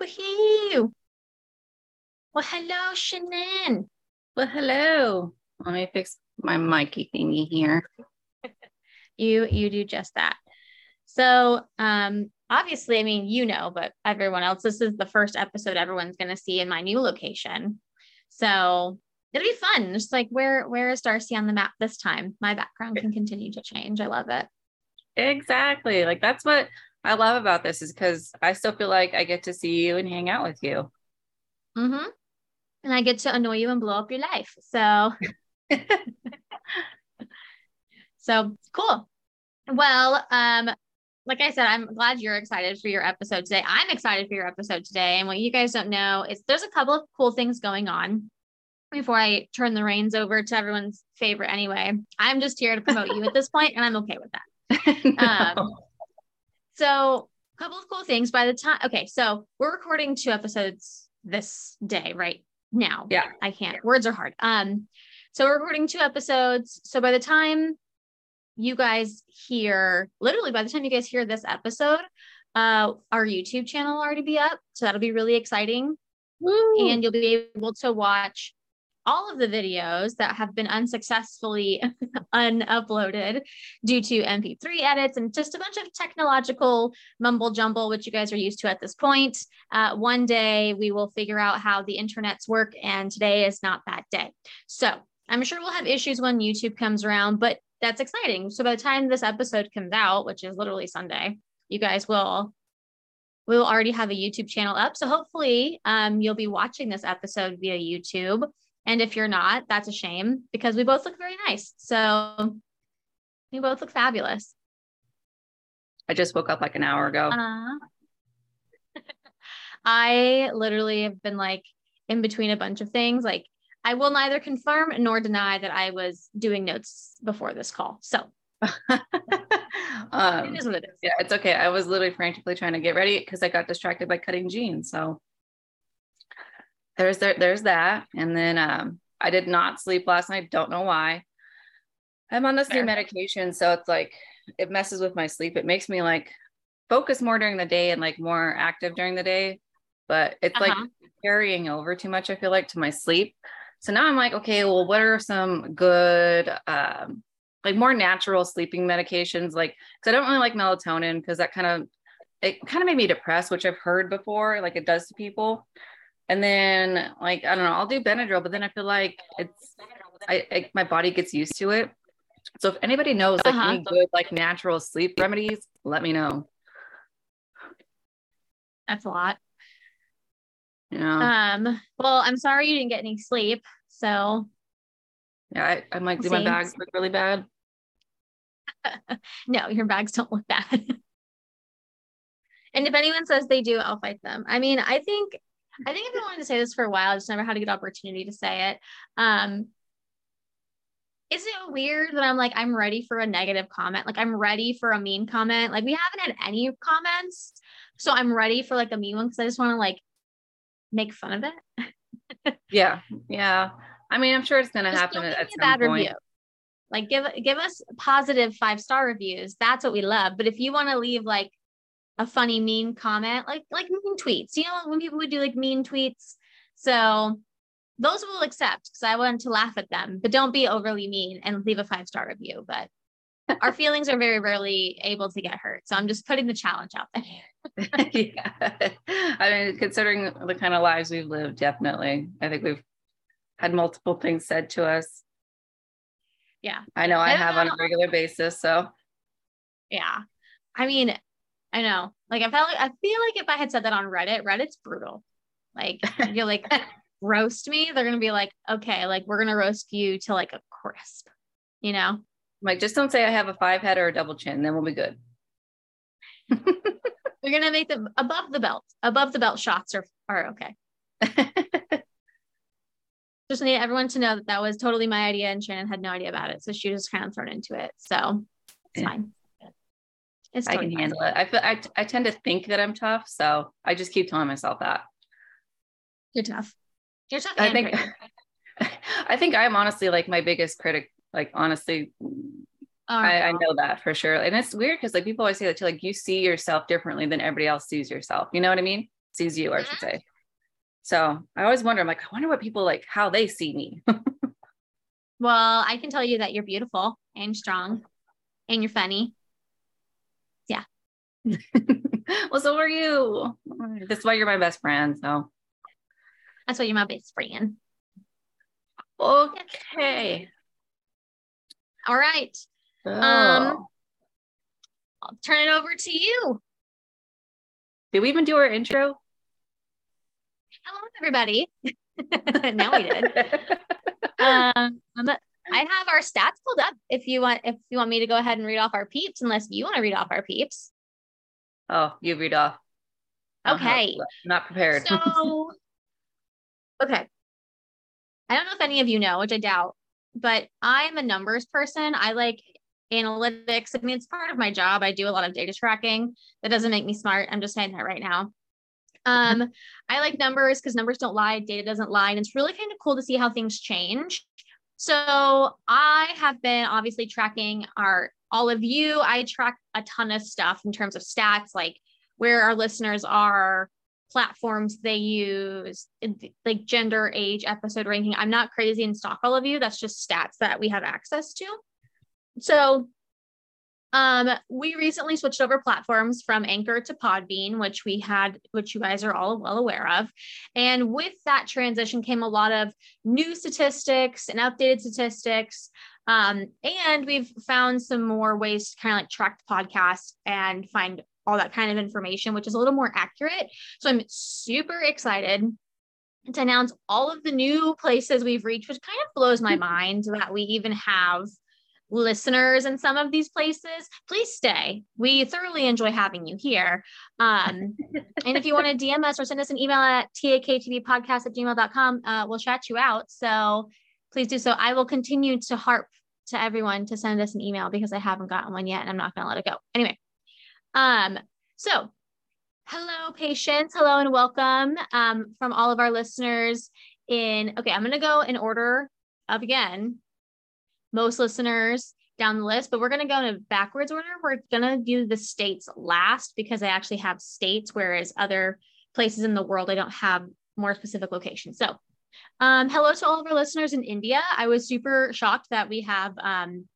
Woohoo! Well, hello, Shannon. Well, hello. Let me fix my micy thingy here. You you do just that. So um obviously, I mean, you know, but everyone else, this is the first episode everyone's gonna see in my new location. So it'll be fun. Just like where where is Darcy on the map this time? My background can continue to change. I love it. Exactly. Like that's what I love about this is because I still feel like I get to see you and hang out with you. Mm-hmm. And I get to annoy you and blow up your life. So so cool. Well, um, like I said, I'm glad you're excited for your episode today. I'm excited for your episode today. And what you guys don't know is there's a couple of cool things going on before I turn the reins over to everyone's favorite anyway. I'm just here to promote you at this point, and I'm okay with that. no. um, so, a couple of cool things by the time, okay, so we're recording two episodes this day, right now. Yeah. I can't, words are hard. Um, so we're recording two episodes. So by the time you guys hear, literally by the time you guys hear this episode, uh, our YouTube channel will already be up. So that'll be really exciting. Woo. And you'll be able to watch all of the videos that have been unsuccessfully unuploaded due to MP3 edits and just a bunch of technological mumble jumble, which you guys are used to at this point. Uh, one day we will figure out how the internets work, and today is not that day. So I'm sure we'll have issues when YouTube comes around, but that's exciting. So by the time this episode comes out, which is literally Sunday, you guys will we will already have a YouTube channel up. So hopefully um, you'll be watching this episode via YouTube. And if you're not, that's a shame because we both look very nice. So we both look fabulous. I just woke up like an hour ago. Uh, I literally have been like in between a bunch of things. Like I will neither confirm nor deny that I was doing notes before this call. So um, it is what it is. Yeah, it's okay. I was literally frantically trying to get ready because I got distracted by cutting jeans. So there's there, there's that. And then um, I did not sleep last night. Don't know why. I'm on this Fair. new medication, so it's like it messes with my sleep. It makes me like focus more during the day and like more active during the day, but it's uh-huh. like carrying over too much. I feel like to my sleep. So now I'm like, okay, well, what are some good, um, like more natural sleeping medications? Like, because I don't really like melatonin because that kind of it kind of made me depressed, which I've heard before, like it does to people. And then like I don't know, I'll do Benadryl, but then I feel like it's I, I my body gets used to it. So if anybody knows like uh-huh. any good like natural sleep remedies, let me know. That's a lot. Yeah. Um, well, I'm sorry you didn't get any sleep. So yeah, I, I might do my bags look really bad. no, your bags don't look bad. and if anyone says they do, I'll fight them. I mean, I think I think I've been wanting to say this for a while. I just never had a good opportunity to say it. Um, is it weird that I'm like, I'm ready for a negative comment? Like, I'm ready for a mean comment. Like, we haven't had any comments. So I'm ready for like a mean one because I just want to like make fun of it. yeah. Yeah. I mean, I'm sure it's going to happen at, some bad point. Review. Like, give give us positive five star reviews. That's what we love. But if you want to leave like a funny mean comment, like like mean tweets. You know, when people would do like mean tweets. So those we'll accept because I want to laugh at them, but don't be overly mean and leave a five star review. But our feelings are very rarely able to get hurt. So I'm just putting the challenge out there. yeah. I mean, considering the kind of lives we've lived, definitely. I think we've had multiple things said to us. Yeah. I know I, I have on a regular basis. So yeah. I mean, I know. Like I felt like I feel like if I had said that on Reddit, Reddit's brutal. Like you're like roast me, they're gonna be like, okay, like we're gonna roast you to like a crisp, you know? Like just don't say I have a five head or a double chin, then we'll be good. we're gonna make them above the belt. Above the belt shots are are okay. just need everyone to know that that was totally my idea and Shannon had no idea about it. So she was kind of thrown into it. So it's yeah. fine. It's I can handle it. I feel I, I tend to think that I'm tough, so I just keep telling myself that. You're tough. You're tough. I think. I think I'm honestly like my biggest critic. Like honestly, I, I, know that for sure. And it's weird because like people always say that too. Like you see yourself differently than everybody else sees yourself. You know what I mean? sees you, I should mm-hmm. say. So I always wonder, I'm like, I wonder what people like, how they see me. well, I can tell you that you're beautiful and strong and you're funny. Well, so are you. That's why you're my best friend. So that's why you're my best friend. Okay. All right. Um, I'll turn it over to you. Did we even do our intro? Hello, everybody. now we did. um, I have our stats pulled up. If you want, if you want me to go ahead and read off our peeps, unless you want to read off our peeps. Oh, you read off. Okay. Not prepared. So, okay. I don't know if any of you know, which I doubt, but I'm a numbers person. I like analytics. I mean, it's part of my job. I do a lot of data tracking. That doesn't make me smart. I'm just saying that right now. Um, I like numbers because numbers don't lie, data doesn't lie. And it's really kind of cool to see how things change. So I have been obviously tracking our all of you. I track a ton of stuff in terms of stats, like where our listeners are, platforms they use, like gender, age, episode ranking. I'm not crazy and stalk all of you. That's just stats that we have access to. So um, we recently switched over platforms from Anchor to Podbean, which we had, which you guys are all well aware of. And with that transition came a lot of new statistics and updated statistics. Um, and we've found some more ways to kind of like track the podcast and find all that kind of information, which is a little more accurate. So I'm super excited to announce all of the new places we've reached, which kind of blows my mind that we even have listeners in some of these places, please stay. We thoroughly enjoy having you here. Um, and if you want to DM us or send us an email at taktbpodcast at gmail.com, uh, we'll chat you out. So please do so. I will continue to harp to everyone to send us an email because I haven't gotten one yet and I'm not going to let it go. Anyway, um, so hello, patients. Hello and welcome um, from all of our listeners in, okay, I'm going to go in order of again most listeners down the list, but we're going to go in a backwards order. We're going to do the states last because I actually have states, whereas other places in the world, I don't have more specific locations. So, um, hello to all of our listeners in India. I was super shocked that we have um,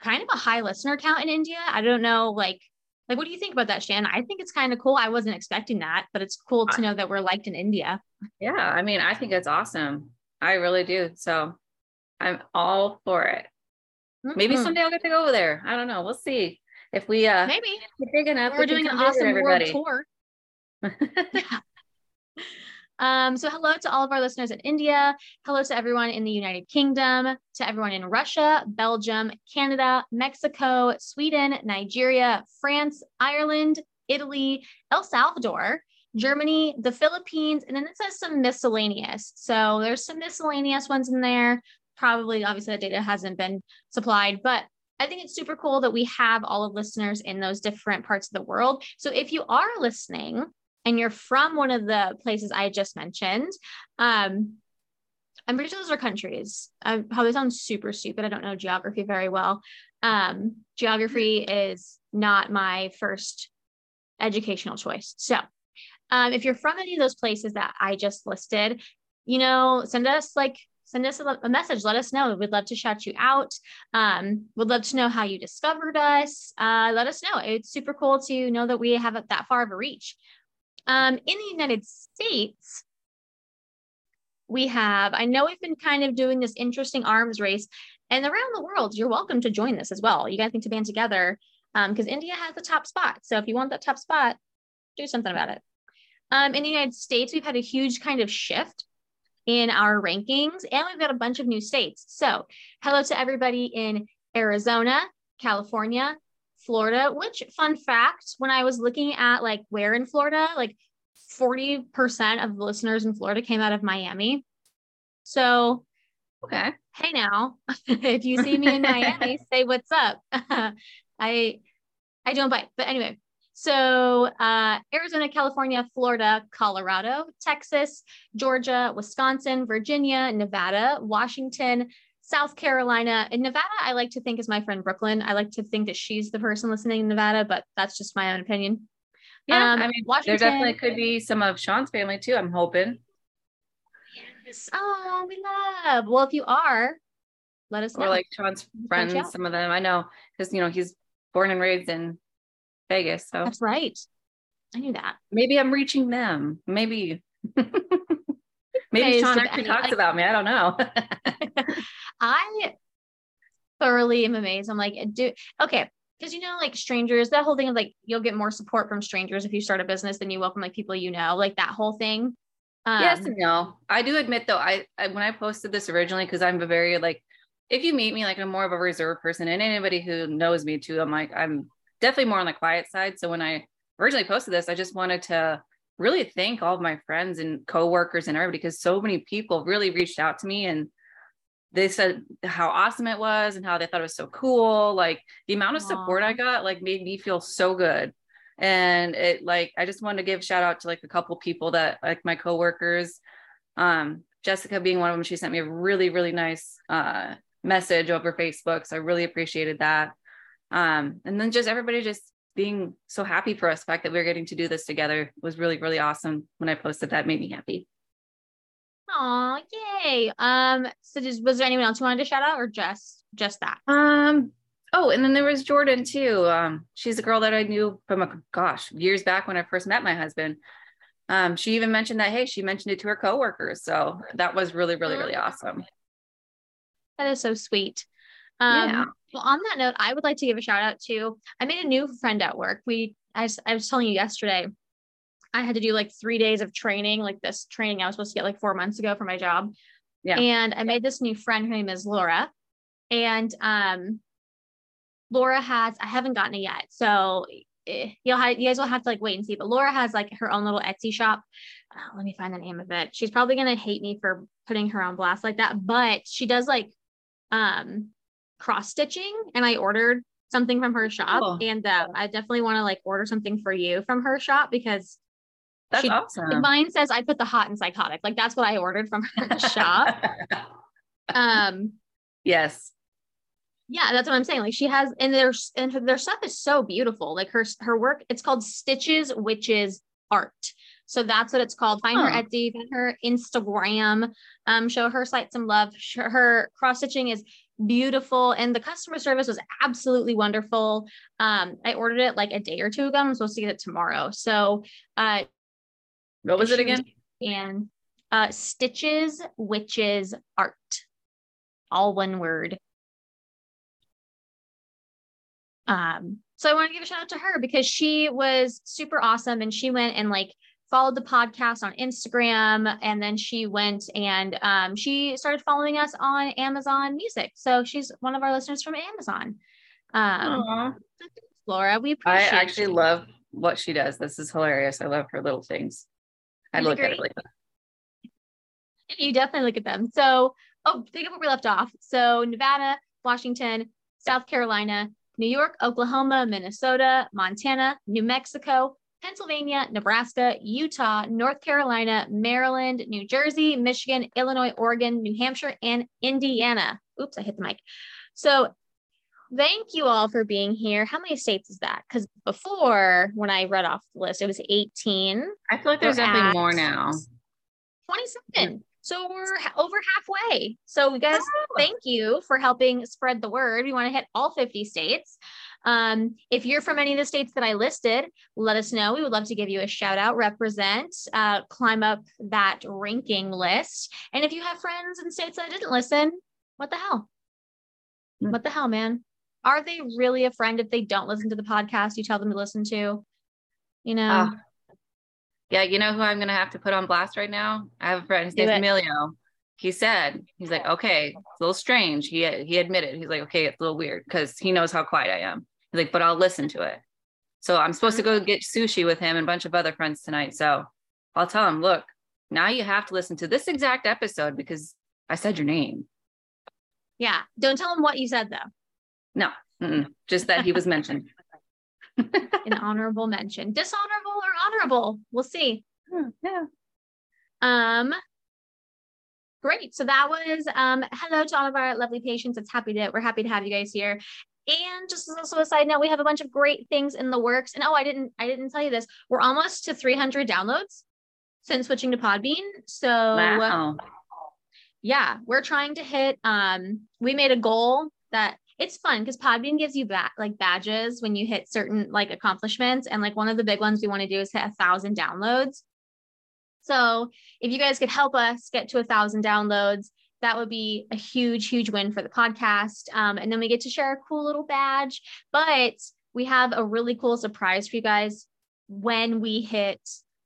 kind of a high listener count in India. I don't know, like, like, what do you think about that, Shan? I think it's kind of cool. I wasn't expecting that, but it's cool to know that we're liked in India. Yeah, I mean, I think it's awesome. I really do. So I'm all for it. Mm-hmm. Maybe someday I'll get to go over there. I don't know. We'll see if we uh maybe big enough. We're doing an awesome world tour. yeah. Um, so hello to all of our listeners in India. Hello to everyone in the United Kingdom, to everyone in Russia, Belgium, Canada, Mexico, Sweden, Nigeria, France, Ireland, Italy, El Salvador, Germany, the Philippines, and then it says some miscellaneous. So there's some miscellaneous ones in there probably obviously the data hasn't been supplied, but I think it's super cool that we have all of listeners in those different parts of the world. So if you are listening and you're from one of the places I just mentioned, um, I'm pretty sure those are countries. I probably sound super stupid. I don't know geography very well. Um, geography is not my first educational choice. So um, if you're from any of those places that I just listed, you know, send us like send us a, a, message. Let us know. We'd love to shout you out. Um, would love to know how you discovered us. Uh, let us know. It's super cool to know that we have that far of a reach. Um, in the United States, we have, I know we've been kind of doing this interesting arms race and around the world, you're welcome to join this as well. You guys need to band together because um, India has the top spot. So if you want that top spot, do something about it. Um, in the United States, we've had a huge kind of shift in our rankings, and we've got a bunch of new states. So, hello to everybody in Arizona, California, Florida, which fun fact, when I was looking at like where in Florida, like 40% of the listeners in Florida came out of Miami. So, okay. Hey now, if you see me in Miami, say what's up. I I don't bite. But anyway, so, uh, Arizona, California, Florida, Colorado, Texas, Georgia, Wisconsin, Virginia, Nevada, Washington, South Carolina. In Nevada, I like to think is my friend Brooklyn. I like to think that she's the person listening in Nevada, but that's just my own opinion. Yeah, Um, I mean, Washington- there definitely could be some of Sean's family too. I'm hoping, Yes. Oh, we love. Well, if you are, let us know. or like Sean's friends. Some of them I know because you know he's born and raised in Vegas, so That's right. I knew that. maybe I'm reaching them. Maybe, maybe Sean actually talks like- about me. I don't know. I thoroughly am amazed. I'm like, do okay. Because you know, like strangers, that whole thing of like you'll get more support from strangers if you start a business than you welcome like people you know, like that whole thing. Um, yes and no. I do admit though, I, I when I posted this originally, because I'm a very like, if you meet me, like I'm more of a reserved person, and anybody who knows me too, I'm like I'm definitely more on the quiet side. So when I originally posted this, I just wanted to really thank all of my friends and coworkers and everybody because so many people really reached out to me and they said how awesome it was and how they thought it was so cool. Like the amount of support. I got, like made me feel so good. And it like I just wanted to give shout out to like a couple people that like my coworkers. Um, Jessica being one of them, she sent me a really, really nice uh message over Facebook. So I really appreciated that. Um, and then just everybody just being so happy for us, the fact that we are getting to do this together was really, really awesome. When I posted that made me happy. Aw, yay. Um, so just was there anyone else you wanted to shout out or just just that? Um, oh, and then there was Jordan too. Um, she's a girl that I knew from a gosh, years back when I first met my husband. Um, she even mentioned that, hey, she mentioned it to her coworkers. So that was really, really, really awesome. That is so sweet. Um, Yeah. well, on that note, I would like to give a shout out to I made a new friend at work. We I, I was telling you yesterday, I had to do like three days of training, like this training I was supposed to get like four months ago for my job. Yeah. And I made this new friend. Her name is Laura. And um Laura has, I haven't gotten it yet. So eh, you'll have, you guys will have to like wait and see. But Laura has like her own little Etsy shop. Uh, let me find the name of it. She's probably gonna hate me for putting her on blast like that, but she does like um cross stitching and I ordered something from her shop Cool. and um, I definitely want to like order something for you from her shop because That's she- awesome. mine says I put the hot and psychotic. Like that's what I ordered from her shop. Um yes. yeah that's what I'm saying. Like she has and their and her, their stuff is so beautiful. Like her her work it's called Stitches Witches Art. So that's what it's called. Find her Huh. Etsy find her Instagram um show her site some love. Her cross stitching is beautiful and the customer service was absolutely wonderful. Um i ordered it like a day or two ago i'm supposed to get it tomorrow. So uh What was it again? and uh stitches witches art all one word um so i want to give a shout out to her because she was super awesome and she went and like followed the podcast on instagram and then she went and um, she started following us on amazon music so she's one of our listeners from amazon um laura we appreciate. I actually you. love what she does. This is hilarious. I love her little things. It look at it you definitely look at them. So, oh, think of where we left off. So, Nevada, Washington, South Carolina, New York, Oklahoma, Minnesota, Montana, New Mexico, Pennsylvania, Nebraska, Utah, North Carolina, Maryland, New Jersey, Michigan, Illinois, Oregon, New Hampshire, and Indiana. Oops, I hit the mic. So, thank you all for being here. How many states is that? Because before, when I read off the list, it was 18. I feel like there's definitely more now. 27. So we're over halfway. So we guys, Oh. thank you for helping spread the word. We want to hit all 50 states. Um, if you're from any of the states that I listed, let us know. We would love to give you a shout out, represent, uh, climb up that ranking list. And if you have friends in states that didn't listen, what the hell? Hmm. What the hell, man? Are they really a friend if they don't listen to the podcast you tell them to listen to? You know? Ah. Yeah, you know who I'm gonna have to put on blast right now? I have a friend, his Do name's it. Emilio. He said, he's like, okay, it's a little strange. He he admitted, he's like, okay, it's a little weird because he knows how quiet I am. He's like, but I'll listen to it. So I'm supposed to go get sushi with him and a bunch of other friends tonight. So I'll tell him, look, now you have to listen to this exact episode because I said your name. yeah. Don't tell them what you said though. No, just that he was mentioned. an honorable mention dishonorable or honorable we'll see Hmm, yeah. um great so that was um hello to all of our lovely patients it's happy to we're happy to have you guys here And just as also a side note, we have a bunch of great things in the works. And oh, I didn't I didn't tell you this. We're almost to 300 downloads since switching to Podbean. So Wow. yeah, we're trying to hit um we made a goal that it's fun because Podbean gives you back like badges when you hit certain like accomplishments. And like one of the big ones we want to do is hit a thousand downloads. So if you guys could help us get to a thousand downloads, that would be a huge, huge win for the podcast. Um, and then we get to share a cool little badge. But we have a really cool surprise for you guys when we hit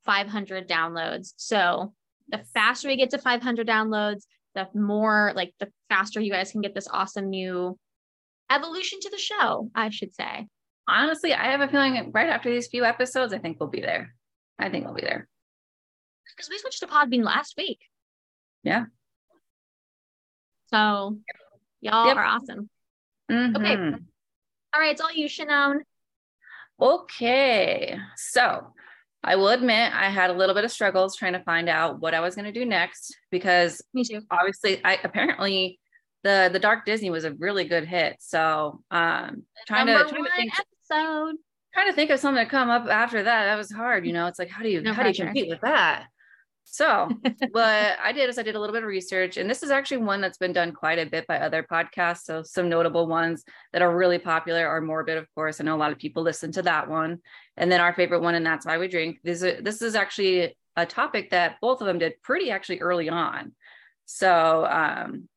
500 downloads. So the faster we get to 500 downloads, the more like the faster you guys can get this awesome new evolution to the show, I should say. Honestly, I have a feeling right after these few episodes, I think we'll be there. I think we'll be there. Because we switched to Podbean last week. Yeah. So y'all Yep. are awesome. Mhm. All right, it's all you, Shannon. Okay. So I will admit I had a little bit of struggles trying to find out what I was going to do next because Me too. obviously I apparently the the Dark Disney was a really good hit. So um trying to, trying to think episode. trying to think of something to come up after that. That was hard, you know. It's like how do you No how do you compete with that? So what I did is I did a little bit of research, and this is actually one that's been done quite a bit by other podcasts. So some notable ones that are really popular are Morbid, of course. I know a lot of people listen to that one, and then our favorite one, and that's why we drink. This is this is actually a topic that both of them did pretty actually early on. So um,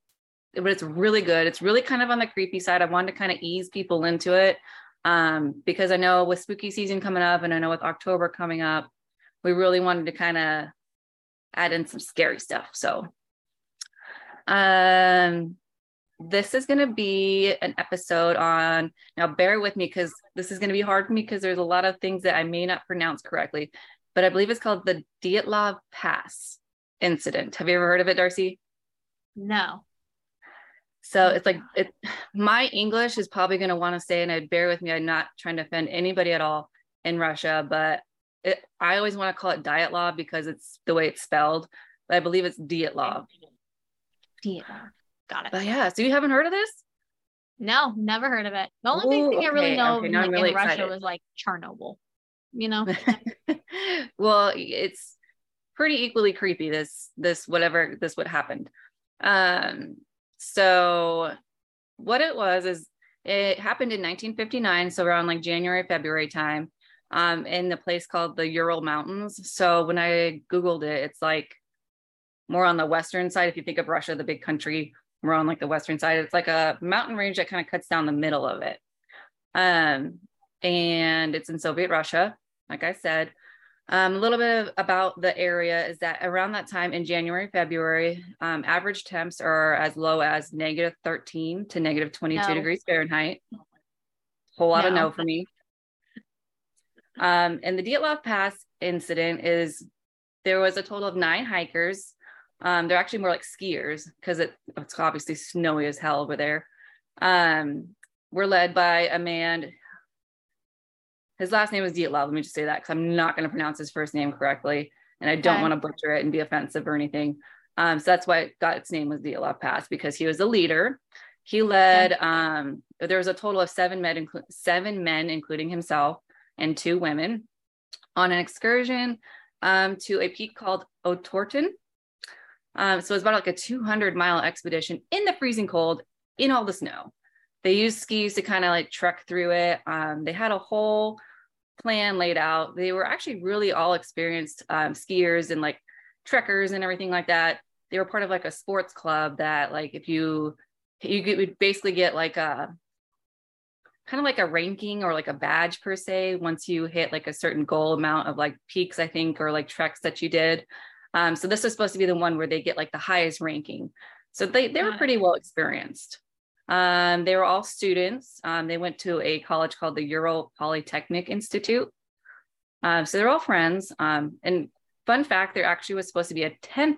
but it's really good. It's really kind of on the creepy side. I wanted to kind of ease people into it um, because I know with spooky season coming up, and I know with October coming up, we really wanted to kind of add in some scary stuff. So, um, this is going to be an episode on now. Bear with me because this is going to be hard for me because there's a lot of things that I may not pronounce correctly, but I believe it's called the Dyatlov Pass incident. Have you ever heard of it, Darcy? No. So it's like it, my English is probably going to want to say, and I'd bear with me. I'm not trying to offend anybody at all in Russia, but it, I always want to call it diet law because it's the way it's spelled. But I believe it's diet law. Yeah. Got it. But yeah, so you haven't heard of this? No, never heard of it. The only Ooh, thing I really know okay, in, like, really in Russia was like Chernobyl. You know? well, it's pretty equally creepy. This this whatever this what happened. Um, so what it was is it happened in 1959, so around like January February time, um, in the place called the Ural Mountains. So when I googled it, it's like more on the western side. If you think of Russia, the big country, we're on like the western side. It's like a mountain range that kind of cuts down the middle of it. Um, and it's in Soviet Russia, like I said. Um, a little bit of, about the area is that around that time in January, February, um, average temps are as low as negative 13 to negative 22 No. degrees Fahrenheit. Whole lot of No. no for me. Um, and the Dyatlov Pass incident is there was a total of nine hikers. Um, they're actually more like skiers because it, it's obviously snowy as hell over there. Um, we're led by a man. His last name is Dyatlov. Let me just say that because I'm not going to pronounce his first name correctly, and I don't Okay. want to butcher it and be offensive or anything. Um, so that's why it got its name was Dyatlov Pass because he was a leader. He led. Um, there was a total of seven men, seven men, including himself, and two women, on an excursion um, to a peak called Otorten. Um, so was about like a 200 mile expedition in the freezing cold in all the snow. They used skis to kind of like trek through it. Um, they had a whole plan laid out. They were actually really all experienced um, skiers and like trekkers and everything like that. They were part of like a sports club that like if you you get, would basically get like a kind of like a ranking or like a badge per se once you hit like a certain goal amount of like peaks I think or like treks that you did. Um, so this is supposed to be the one where they get like the highest ranking. So they they were pretty well experienced. Um, they were all students. Um, they went to a college called the Ural Polytechnic Institute. Um, so they're all friends. Um, and fun fact, there actually was supposed to be a 10th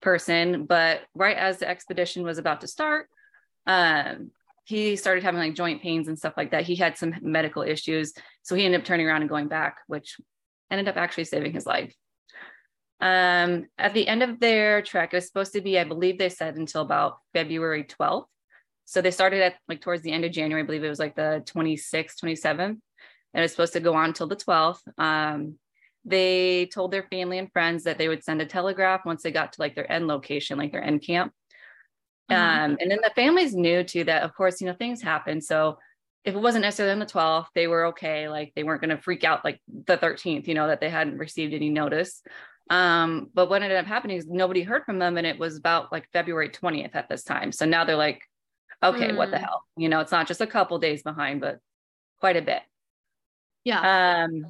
person, but right as the expedition was about to start, um, he started having like joint pains and stuff like that. He had some medical issues. So he ended up turning around and going back, which ended up actually saving his life. Um, at the end of their trek, it was supposed to be, I believe they said until about February 12th. So they started at like towards the end of January, I believe it was like the 26th, 27th, and it's supposed to go on till the 12th. Um, they told their family and friends that they would send a telegraph once they got to like their end location, like their end camp. Uh-huh. Um, and then the families knew too that, of course, you know, things happen. So if it wasn't necessarily on the 12th, they were okay. Like they weren't going to freak out like the 13th, you know, that they hadn't received any notice. Um, but what ended up happening is nobody heard from them. And it was about like February 20th at this time. So now they're like, okay, mm. what the hmm. hell? You know, it's not just a couple days behind, but quite a bit. Yeah. Um,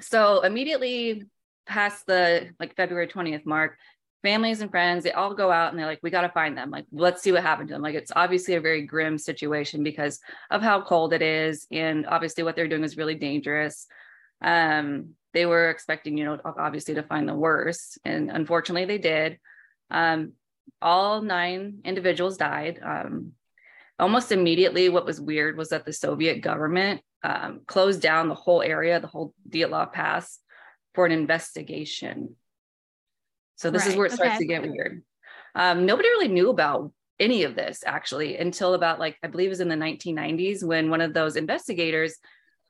so immediately past the like February 20th mark, families and friends, they all go out and they're like, we got to find them. Like, let's see what happened to them. Like, it's obviously a very grim situation because of how cold it is. And obviously, what they're doing is really dangerous. Um, they were expecting, you know, obviously to find the worst. And unfortunately, they did. Um, all nine individuals died. Um, almost immediately, what was weird was that the Soviet government um, closed down the whole area, the whole Dyatlov Pass, for an investigation. So this right. is where it starts okay. to get weird. Um, nobody really knew about any of this actually until about like I believe it was in the 1990s when one of those investigators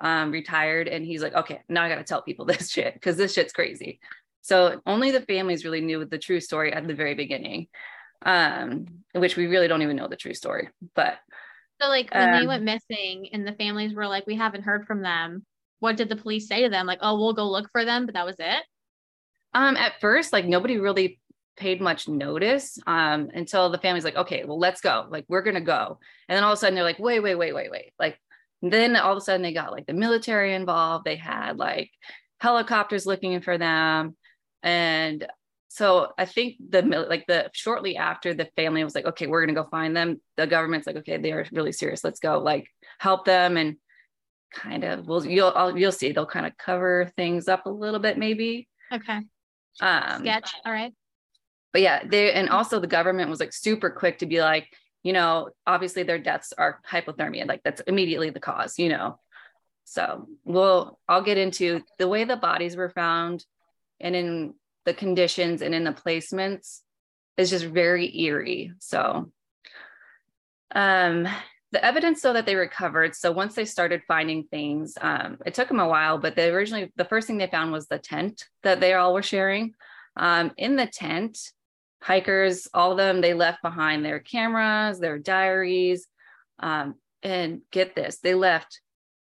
um, retired and he's like, okay, now I got to tell people this shit because this shit's crazy. So only the families really knew the true story at the very beginning, um, which we really don't even know the true story. But so, like when um, they went missing and the families were like, we haven't heard from them. What did the police say to them? Like, oh, we'll go look for them, but that was it. Um, at first, like nobody really paid much notice um, until the family's like, okay, well, let's go. Like, we're gonna go. And then all of a sudden, they're like, wait, wait, wait, wait, wait. Like, then all of a sudden, they got like the military involved. They had like helicopters looking for them, and so I think the like the shortly after the family was like, okay, we're gonna go find them. The government's like, okay, they are really serious. Let's go, like, help them and kind of. Well, you'll you'll see. They'll kind of cover things up a little bit, maybe. Okay. Um, Sketch. All right. But yeah, they and also the government was like super quick to be like, you know, obviously their deaths are hypothermia, like that's immediately the cause, you know. So we'll I'll get into the way the bodies were found and in the conditions and in the placements is just very eerie. So um the evidence though that they recovered so once they started finding things um, it took them a while but they originally the first thing they found was the tent that they all were sharing um, in the tent hikers all of them they left behind their cameras their diaries um, and get this they left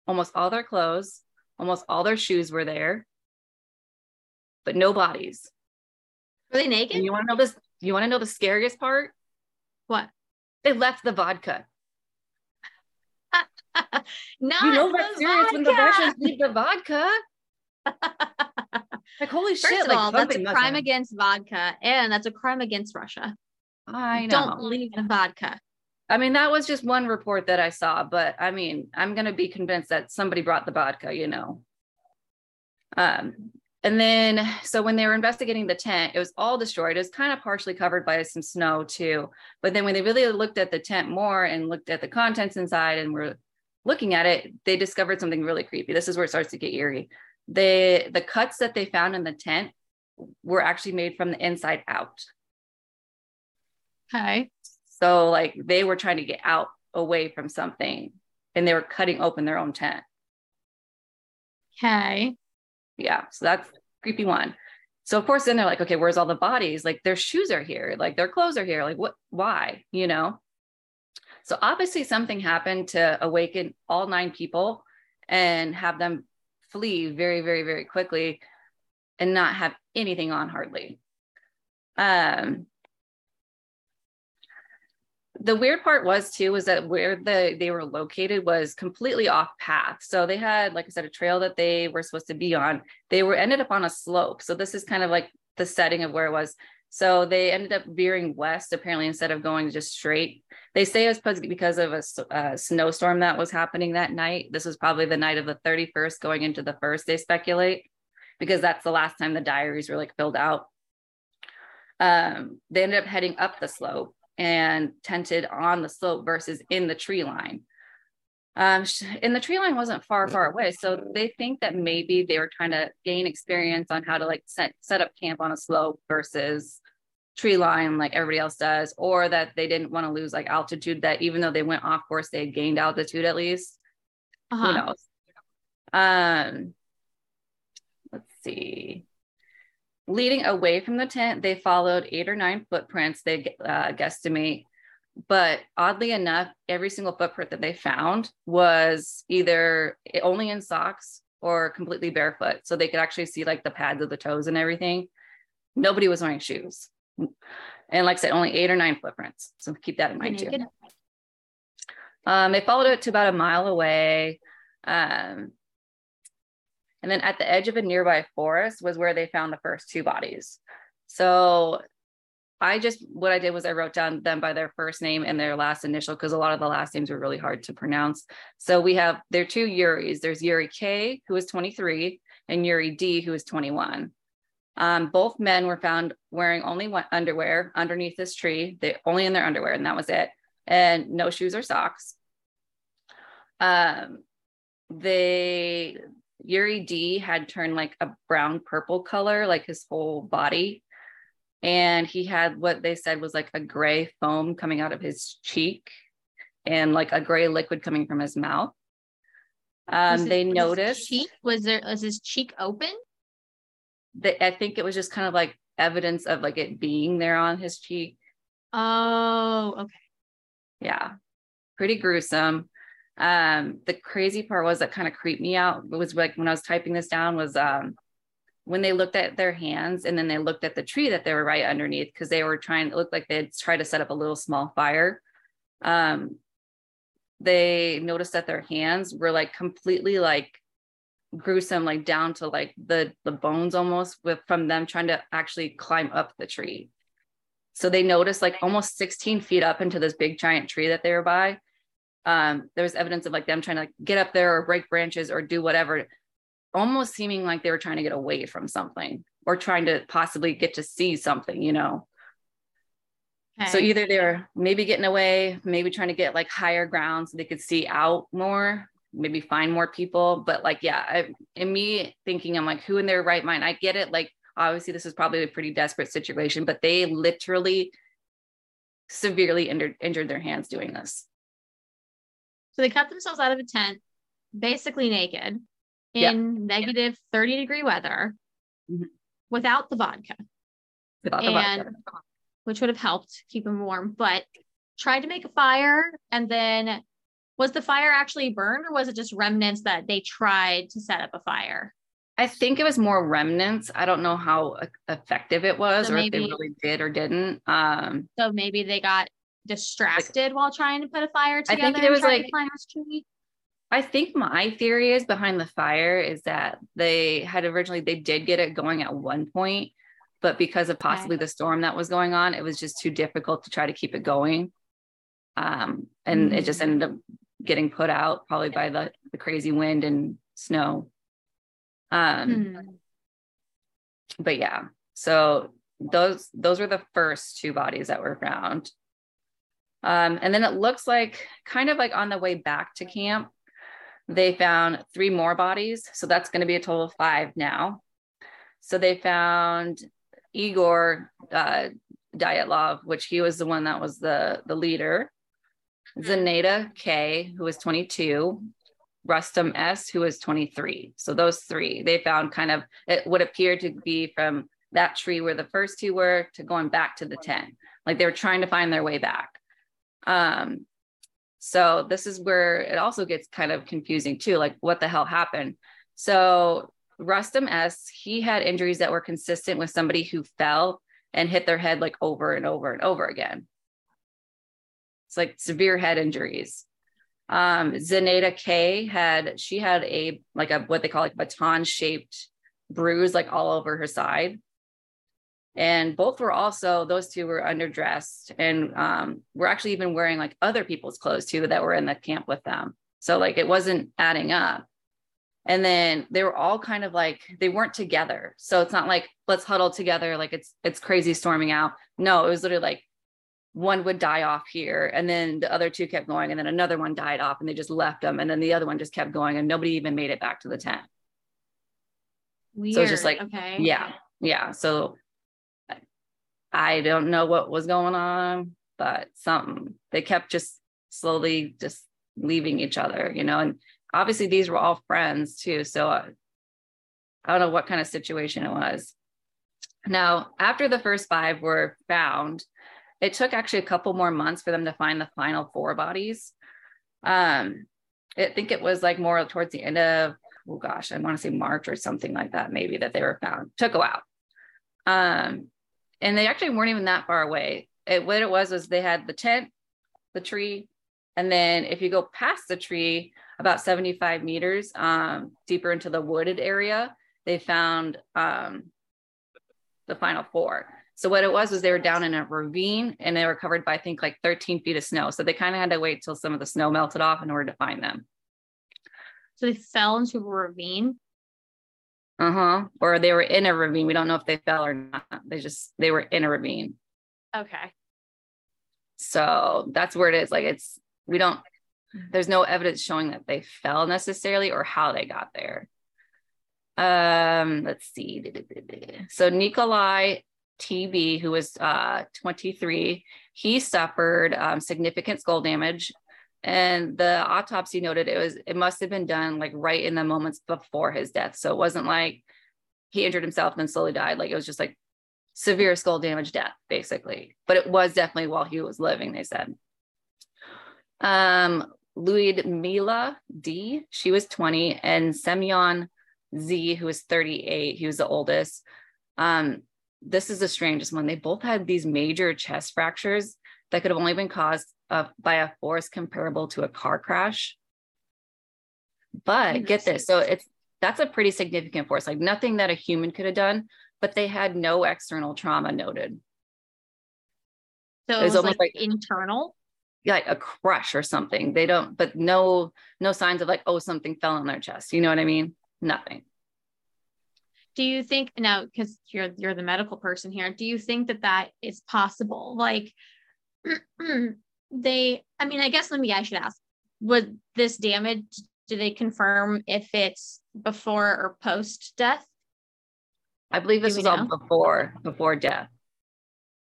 almost all their clothes almost all their shoes were there but no bodies were they naked and you want to know this you want to know the scariest part what they left the vodka Not you know that's serious vodka. when the Russians leave the vodka. like holy First shit! Of like all, that's a crime against vodka, and that's a crime against Russia. I know. Don't leave the vodka. I mean, that was just one report that I saw, but I mean, I'm gonna be convinced that somebody brought the vodka, you know. Um, and then so when they were investigating the tent, it was all destroyed. It was kind of partially covered by some snow too. But then when they really looked at the tent more and looked at the contents inside and were looking at it, they discovered something really creepy. This is where it starts to get eerie. The the cuts that they found in the tent were actually made from the inside out. Okay. So like they were trying to get out away from something and they were cutting open their own tent. Okay. Yeah. So that's creepy one. So of course then they're like, okay, where's all the bodies? Like their shoes are here, like their clothes are here. Like what why? You know? So obviously something happened to awaken all nine people and have them flee very, very, very quickly and not have anything on hardly. Um, the weird part was too was that where the they were located was completely off path so they had like i said a trail that they were supposed to be on they were ended up on a slope so this is kind of like the setting of where it was so they ended up veering west, apparently, instead of going just straight. They say it was because of a, a, snowstorm that was happening that night. This was probably the night of the 31st, going into the first, they speculate, because that's the last time the diaries were like filled out. Um, they ended up heading up the slope and tented on the slope versus in the tree line. Um, and the tree line wasn't far, far away. So they think that maybe they were trying to gain experience on how to like set, set up camp on a slope versus tree line like everybody else does, or that they didn't want to lose like altitude, that even though they went off course, they gained altitude at least. Uh-huh. Who knows? Um, let's see. Leading away from the tent, they followed eight or nine footprints, they uh, guesstimate. But oddly enough, every single footprint that they found was either only in socks or completely barefoot. So they could actually see like the pads of the toes and everything. Nobody was wearing shoes. And like I said, only eight or nine footprints. So keep that in mind too. Um, they followed it to about a mile away. Um, and then at the edge of a nearby forest was where they found the first two bodies. So I just, what I did was I wrote down them by their first name and their last initial because a lot of the last names were really hard to pronounce. So we have their two Yuris. There's Yuri K, who is 23, and Yuri D, who is 21. Um, both men were found wearing only one underwear underneath this tree. They only in their underwear, and that was it, and no shoes or socks. Um, they Yuri D had turned like a brown purple color, like his whole body. And he had what they said was like a gray foam coming out of his cheek and like a gray liquid coming from his mouth. Um, they noticed cheek was there was his cheek open? That I think it was just kind of like evidence of like it being there on his cheek. Oh, okay. Yeah. Pretty gruesome um the crazy part was that kind of creeped me out it was like when i was typing this down was um when they looked at their hands and then they looked at the tree that they were right underneath because they were trying it looked like they'd try to set up a little small fire. Um they noticed that their hands were like completely like gruesome like down to like the the bones almost with from them trying to actually climb up the tree. So they noticed like almost 16 feet up into this big giant tree that they were by um, there was evidence of like them trying to like, get up there or break branches or do whatever, almost seeming like they were trying to get away from something or trying to possibly get to see something, you know. Okay. So either they're maybe getting away, maybe trying to get like higher ground so they could see out more, maybe find more people. But like, yeah, I, in me thinking, I'm like, who in their right mind? I get it. Like, obviously, this is probably a pretty desperate situation, but they literally severely injured, injured their hands doing this. So they cut themselves out of a tent, basically naked, in yep. negative 30 degree weather mm-hmm. without the vodka. Without the and, vodka. Which would have helped keep them warm, but tried to make a fire. And then was the fire actually burned or was it just remnants that they tried to set up a fire? I think it was more remnants. I don't know how effective it was so or maybe, if they really did or didn't. Um, so maybe they got distracted like, while trying to put a fire together. I think it was like I think my theory is behind the fire is that they had originally they did get it going at one point, but because of possibly okay. the storm that was going on, it was just too difficult to try to keep it going. Um, and mm-hmm. it just mm. ended up getting put out probably by the, the crazy wind and snow. Um, mm-hmm. but yeah, so those those were the first two bodies that were found. Um, and then it looks like kind of like on the way back to camp, they found three more bodies. So that's going to be a total of five now. So they found Igor uh, Dyatlov, which he was the one that was the, the leader, Zaneta K, who was 22, Rustum S, who was 23. So those three, they found kind of it would appear to be from that tree where the first two were to going back to the 10. Like they were trying to find their way back. Um, so this is where it also gets kind of confusing too, like what the hell happened. So Rustum S, he had injuries that were consistent with somebody who fell and hit their head like over and over and over again. It's like severe head injuries. Um, Zaneta K had she had a like a what they call like baton shaped bruise like all over her side and both were also those two were underdressed and um, were actually even wearing like other people's clothes too that were in the camp with them. So like it wasn't adding up. And then they were all kind of like they weren't together. So it's not like let's huddle together like it's it's crazy storming out. No it was literally like one would die off here and then the other two kept going and then another one died off and they just left them and then the other one just kept going and nobody even made it back to the tent. Weird. so it's just like okay. yeah yeah. So I don't know what was going on, but something they kept just slowly just leaving each other, you know, and obviously these were all friends too. So uh, I don't know what kind of situation it was. Now, after the first five were found, it took actually a couple more months for them to find the final four bodies. Um, I think it was like more towards the end of, oh gosh, I want to say March or something like that, maybe that they were found. Took a while. Um, and they actually weren't even that far away. It, what it was was they had the tent, the tree, and then if you go past the tree about 75 meters um, deeper into the wooded area, they found um, the final four. So what it was was they were down in a ravine and they were covered by I think like 13 feet of snow. So they kind of had to wait till some of the snow melted off in order to find them. So they fell into a ravine. Uh-huh. Or they were in a ravine. We don't know if they fell or not. They just they were in a ravine. Okay. So that's where it is. Like it's we don't there's no evidence showing that they fell necessarily or how they got there. Um, let's see. So Nikolai TB, who was uh, 23, he suffered um, significant skull damage. And the autopsy noted it was it must have been done like right in the moments before his death. So it wasn't like he injured himself and then slowly died. Like it was just like severe skull damage death, basically. But it was definitely while he was living, they said. Um, Mila D, she was 20, and Semyon Z, who was 38, he was the oldest. Um, this is the strangest one. They both had these major chest fractures that could have only been caused uh, by a force comparable to a car crash. But get this, so it's that's a pretty significant force, like nothing that a human could have done, but they had no external trauma noted. So it was, it was almost like, like internal like a crush or something. They don't, but no, no signs of like, oh, something fell on their chest. You know what I mean? Nothing. Do you think now, because you're you're the medical person here, do you think that that is possible? Like, they, I mean, I guess let me, I should ask, would this damage? Do they confirm if it's before or post death? I believe this was know? all before before death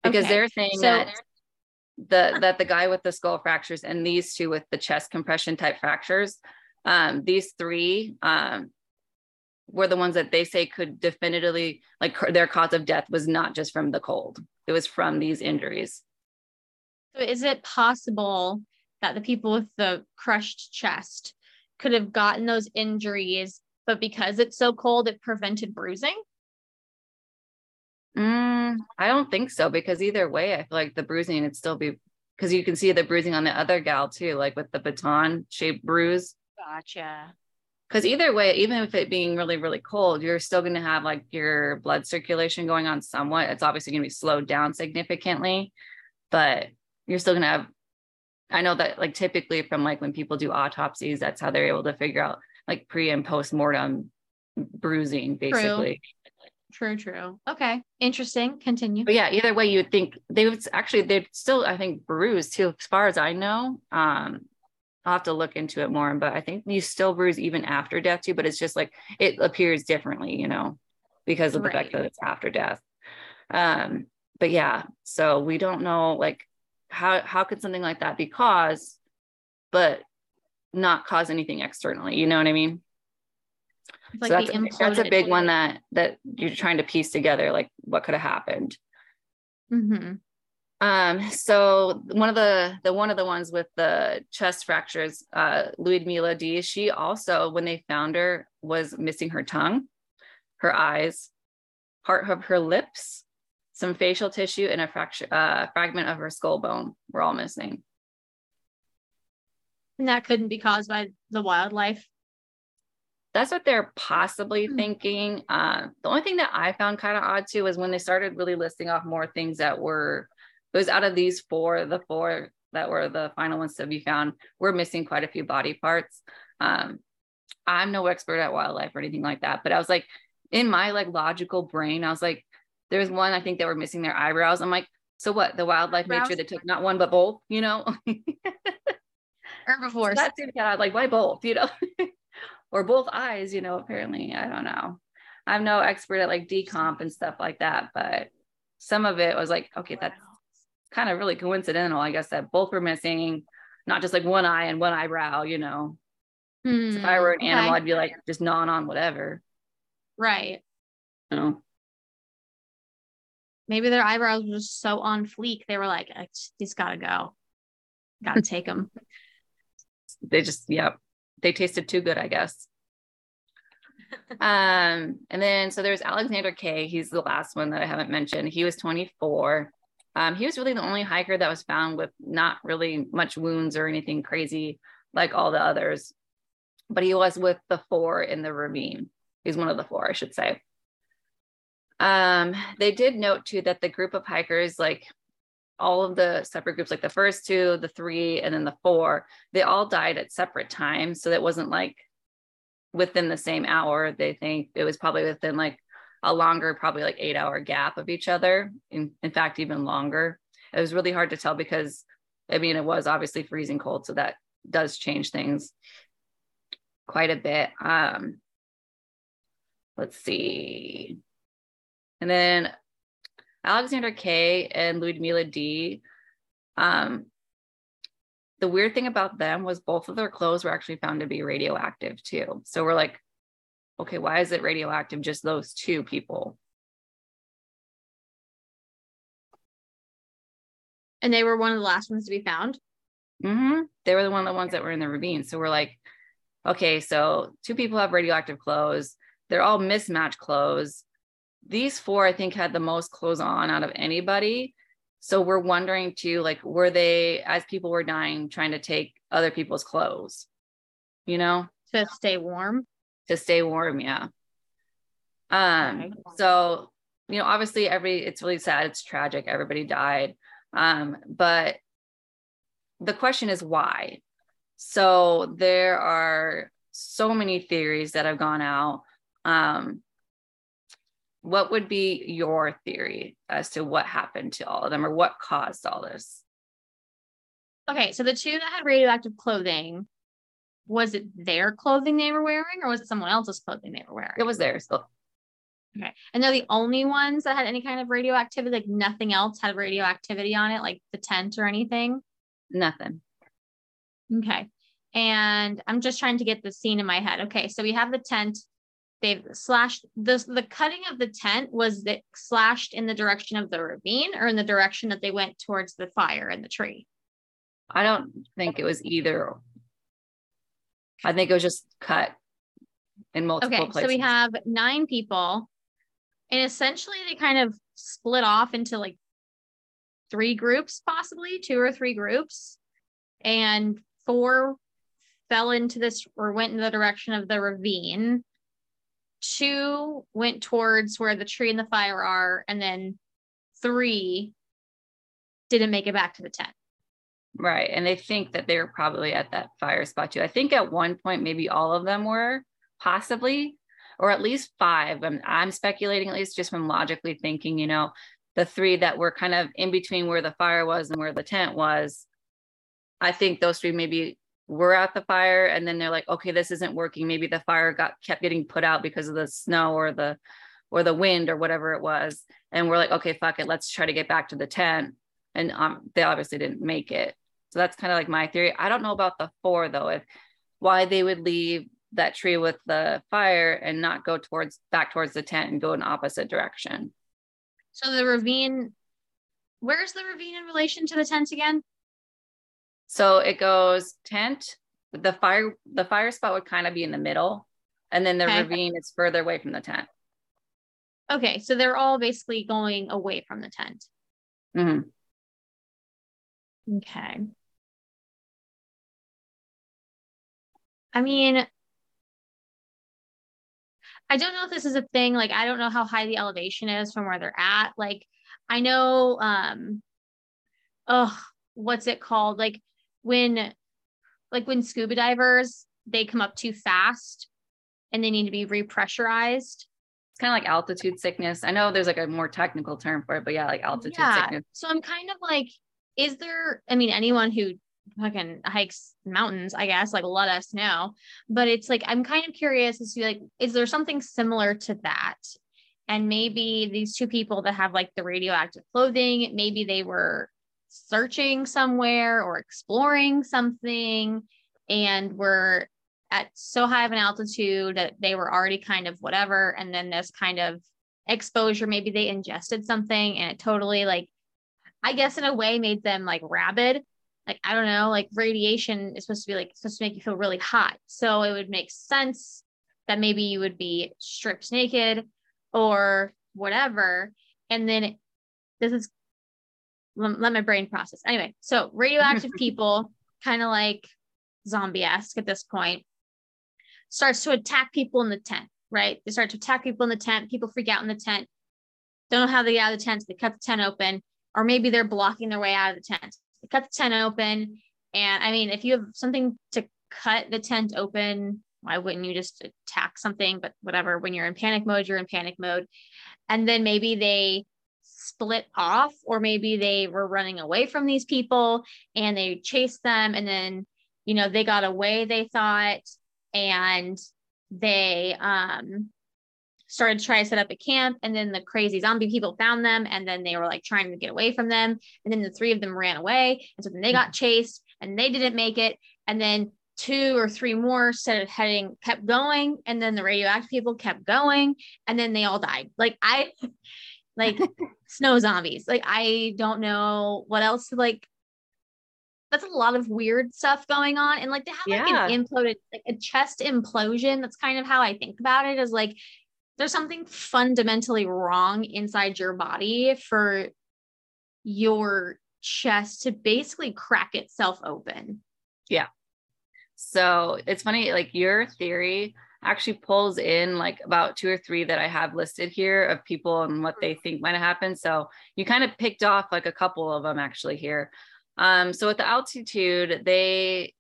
because okay. they're saying so, that the that the guy with the skull fractures and these two with the chest compression type fractures um these three um were the ones that they say could definitively like their cause of death was not just from the cold it was from these injuries so is it possible that the people with the crushed chest could have gotten those injuries but because it's so cold it prevented bruising Mm, I don't think so because either way, I feel like the bruising would still be because you can see the bruising on the other gal too, like with the baton shaped bruise. Gotcha. Because either way, even if it being really, really cold, you're still going to have like your blood circulation going on somewhat. It's obviously going to be slowed down significantly, but you're still going to have. I know that like typically from like when people do autopsies, that's how they're able to figure out like pre and post mortem bruising, basically. True. True, true. Okay. Interesting. Continue. But yeah, either way, you would think they would actually, they'd still, I think, bruise too, as far as I know. Um, I'll have to look into it more, but I think you still bruise even after death too, but it's just like it appears differently, you know, because of the right. fact that it's after death. Um, but yeah, so we don't know like how how could something like that be caused, but not cause anything externally, you know what I mean? Like so that's, a, that's a big one that that you're trying to piece together, like what could have happened. Mm-hmm. Um, so one of the the one of the ones with the chest fractures, uh, Mila D, she also, when they found her, was missing her tongue, her eyes, part of her lips, some facial tissue, and a fracture, uh, fragment of her skull bone were all missing. And that couldn't be caused by the wildlife that's what they're possibly mm-hmm. thinking. Uh, the only thing that I found kind of odd too is when they started really listing off more things that were, it was out of these four, the four that were the final ones to be found, we're missing quite a few body parts. Um, I'm no expert at wildlife or anything like that, but I was like, in my like logical brain, I was like, there's one I think they were missing their eyebrows. I'm like, so what? The wildlife made sure they took not one but both, you know? Herbivores. So that seems odd. Like, why both? You know? or both eyes, you know, apparently. I don't know. I'm no expert at like decomp and stuff like that, but some of it was like, okay, that's kind of really coincidental, I guess, that both were missing, not just like one eye and one eyebrow, you know. Hmm, So if I were an okay. animal, I'd be like just gnawing on whatever. right. You know. Maybe their eyebrows were just so on fleek. They were like, "I just- "These gotta go. Gotta take them." They just, yep. They tasted too good, I guess. um, and then so there's Alexander K. He's the last one that I haven't mentioned. He was 24. Um, he was really the only hiker that was found with not really much wounds or anything crazy like all the others. But he was with the four in the ravine. He's one of the four, I should say. Um, they did note too that the group of hikers, like all of the separate groups, like the first two, the three, and then the four, they all died at separate times. So that wasn't like within the same hour. They think it was probably within like a longer, probably like eight hour gap of each other. In, in fact, even longer. It was really hard to tell because I mean, it was obviously freezing cold. So that does change things quite a bit. Um, let's see. And then Alexander K and Ludmila D. Um, the weird thing about them was both of their clothes were actually found to be radioactive too. So we're like, okay, why is it radioactive? Just those two people. and they were one of the last ones to be found. hmm They were the one of the ones that were in the ravine. So we're like, okay, so two people have radioactive clothes. They're all mismatched clothes. These four, I think, had the most clothes on out of anybody. So we're wondering too, like, were they, as people were dying, trying to take other people's clothes, you know, to stay warm. to stay warm? Yeah. Um, Okay. so, you know, obviously every, it's really sad. It's tragic. Everybody died. Um, but the question is why? So there are so many theories that have gone out. Um, what would be your theory as to what happened to all of them or what caused all this? Okay, so the two that had radioactive clothing, was it their clothing they were wearing, or was it someone else's clothing they were wearing? It was theirs. So Okay. And they're the only ones that had any kind of radioactivity, like nothing else had radioactivity on it, like the tent or anything. nothing. Okay. And I'm just trying to get the scene in my head. Okay. So we have the tent. They've slashed the, the cutting of the tent was slashed in the direction of the ravine or in the direction that they went towards the fire and the tree. I don't think it was either. I think it was just cut in multiple Okay. places. So we have nine people. And essentially they kind of split off into like three groups, possibly two or three groups. And four fell into this or went in the direction of the ravine. Two went towards where the tree and the fire are. And then three didn't make it back to the tent. Right. And they think that they were probably at that fire spot too. I think at one point, maybe all of them were possibly, or at least five. I'm, I'm speculating, at least just from logically thinking, you know, the three that were kind of in between where the fire was and where the tent was. I think those three maybe were at the fire and then they're like, okay, this isn't working. Maybe the fire got kept getting put out because of the snow or the or the wind or whatever it was. And we're like, okay, fuck it, let's try to get back to the tent. And um, they obviously didn't make it. So that's kind of like my theory. I don't know about the four though, if why they would leave that tree with the fire and not go towards back towards the tent and go in opposite direction. So the ravine, where's the ravine in relation to the tent again? So it goes tent, the fire, the fire spot would kind of be in the middle, and then the Okay. ravine is further away from the tent. Okay. So they're all basically going away from the tent. Mhm. Okay. I mean, I don't know if this is a thing. Like, I don't know how high the elevation is from where they're at. Like, I know, um, oh, what's it called? Like when, like when scuba divers, they come up too fast and they need to be repressurized. It's kind of like altitude sickness. I know there's like a more technical term for it, but yeah, like altitude Yeah. sickness. So I'm kind of like, is there, I mean, anyone who fucking hikes mountains, I guess, like let us know. But it's like, I'm kind of curious as to like, is there something similar to that? and maybe these two people that have like the radioactive clothing, maybe they were searching somewhere or exploring something and were at so high of an altitude that they were already kind of whatever. And then this kind of exposure, maybe they ingested something and it totally like, I guess in a way made them like rabid. Like, I don't know, like radiation is supposed to be like, supposed to make you feel really hot. So it would make sense that maybe you would be stripped naked or whatever. And then this is let, my brain process. Anyway, so radioactive people, kind of like zombie-esque at this point, starts to attack people in the tent, right? They start to attack people in the tent. People freak out in the tent. Don't know how they get out of the tent. So they cut the tent open, or maybe they're blocking their way out of the tent. They cut the tent open. And I mean, if you have something to cut the tent open, why wouldn't you just attack something? But whatever, when you're in panic mode, you're in panic mode. And then maybe they split off, or maybe they were running away from these people and they chased them. And then, you know, they got away, they thought, and they um started to try to set up a camp and then the crazy zombie people found them and then they were like trying to get away from them and then the three of them ran away and so then they got chased and they didn't make it and then two or three more started heading kept going and then the radioactive people kept going and then they all died like i like snow zombies. Like i don't know what else like that's a lot of weird stuff going on and like to have yeah. like an imploded like a chest implosion that's kind of how i think about it is like there's something fundamentally wrong inside your body for your chest to basically crack itself open. Yeah. So it's funny, like your theory actually pulls in like about two or three that I have listed here of people and what they think might have happened. So you kind of picked off like a couple of them actually here. Um, so with the altitude, they